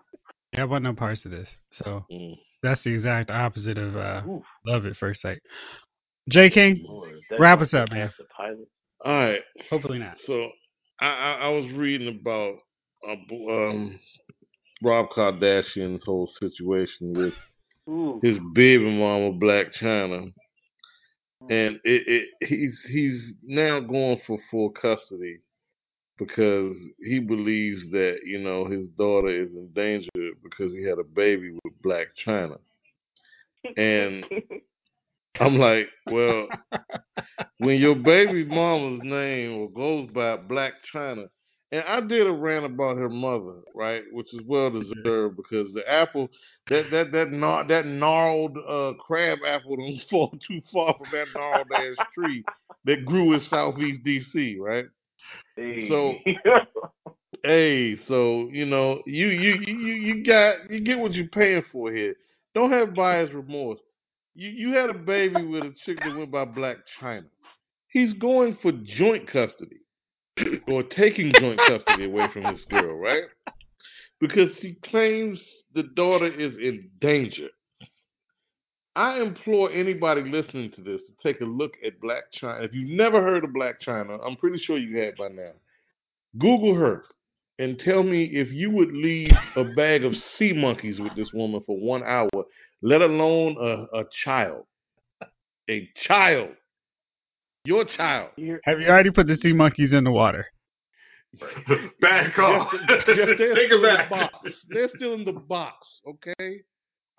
S1: I want no parts of this. So
S4: Mm.
S1: that's the exact opposite of uh,
S5: Oof.
S1: love at first sight. J King,
S5: Lord,
S1: Wrap us up, man.
S5: passed The pilot.
S4: All right.
S1: hopefully not.
S4: So I, I, I was reading about uh, b- um, Rob Kardashian's whole situation with
S5: Ooh.
S4: his baby mama, Blac Chyna, and it, it he's he's now going for full custody because he believes that you know his daughter is in danger because he had a baby with Blac Chyna, [LAUGHS] and I'm like, well, [LAUGHS] when your baby mama's name goes by Blac Chyna, and I did a rant about her mother, right, which is well deserved because the apple, that that that gnar- that gnarled uh, crab apple [LAUGHS] don't fall too far from that gnarled ass tree that grew in Southeast DC, right?
S5: Hey.
S4: So- Hey, so you know, you you you you got you get what you're paying for here. Don't have [LAUGHS] buyer's remorse. You you had a baby with a chick that went by Blac Chyna. He's going for joint custody [CLEARS THROAT] or taking joint custody away from this girl, right? Because he claims the daughter is in danger. I implore anybody listening to this to take a look at Blac Chyna. If you've never heard of Blac Chyna, I'm pretty sure you have by now. Google her and tell me if you would leave a bag of sea monkeys with this woman for one hour, let alone a, a child. A child. Your child.
S1: Have you already put the sea monkeys in the water? [LAUGHS]
S2: bad call.
S4: Just, [LAUGHS] just they're
S2: Take
S4: still
S2: it
S4: in the box. They're still in the box, okay?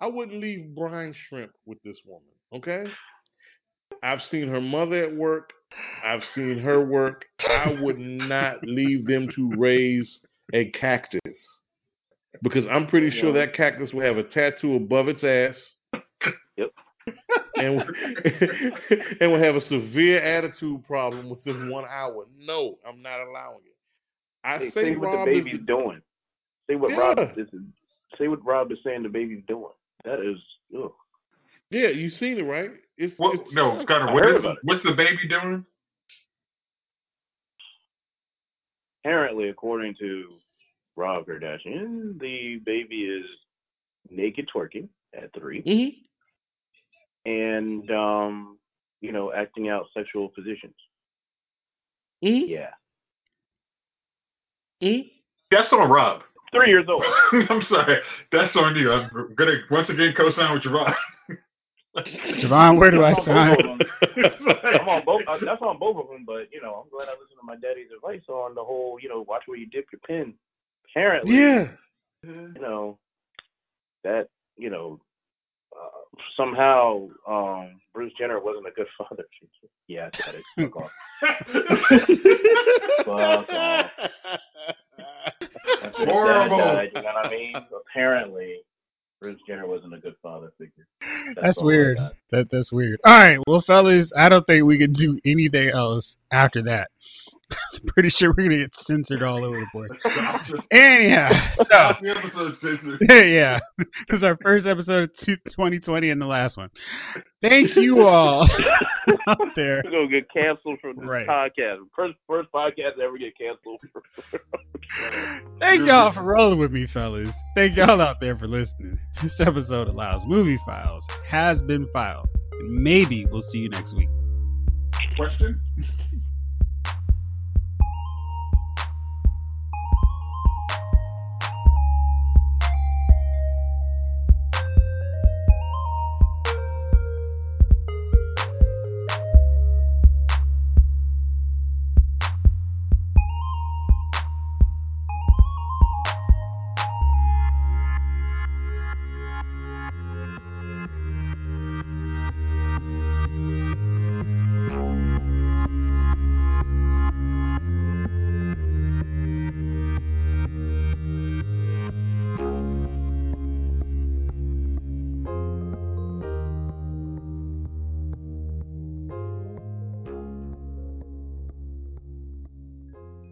S4: I wouldn't leave brine shrimp with this woman, okay? I've seen her mother at work. I've seen her work. I would not leave them to raise a cactus because I'm pretty sure that cactus will have a tattoo above its ass.
S5: Yep. [LAUGHS]
S4: And [LAUGHS] and will have a severe attitude problem within one hour. No, I'm not allowing it. I
S5: Say,
S4: say
S5: say what the
S4: Rob is
S5: baby's
S4: the
S5: doing. Say what
S4: Yeah.
S5: Rob is. Say what Rob is saying the baby's doing. That is. Ugh.
S4: Yeah, you seen it, right? It's,
S2: What,
S4: it's
S2: no, Gunner.
S5: I
S2: What
S5: heard
S2: is,
S5: about it.
S2: what's the baby doing?
S5: apparently, according to Rob Kardashian, the baby is naked twerking at 3
S3: Mm-hmm.
S5: and um, you know, acting out sexual positions.
S3: Mm-hmm.
S5: Yeah,
S3: Mm-hmm.
S2: That's on Rob.
S5: three years old. [LAUGHS]
S2: I'm sorry. That's on you. I'm gonna once again co-sign with Javon. [LAUGHS]
S1: Javon, where do I
S5: That's on
S1: sign?
S5: both. I'm [LAUGHS] on both. Uh, that's on both of them. But you know, I'm glad I listened to my daddy's advice on the whole. You know, watch where you dip your pen. Apparently,
S4: Yeah.
S5: you know that you know uh, somehow um Bruce Jenner wasn't a good father. [LAUGHS] Yeah, I said it. Fuck off. [LAUGHS] Fuck off. After his dad
S2: Horrible.
S5: died, you know what I mean? Apparently, Bruce Jenner wasn't a good father figure.
S1: That's
S5: I
S1: weird. That that's weird. All right, well, fellas, I don't think we can do anything else after that. I'm pretty sure we're gonna get censored all over the place. [LAUGHS] Anyhow, so
S2: the episode censored. [LAUGHS]
S1: yeah, this is our first episode of 2020 and the last one. Thank you all [LAUGHS] out there.
S5: We're gonna get canceled from this
S1: Right.
S5: podcast. First first podcast to ever get canceled.
S1: Thank y'all for rolling with me, fellas. Thank y'all out there for listening. This episode allows movie files has been filed. And maybe we'll see you next week.
S2: Question?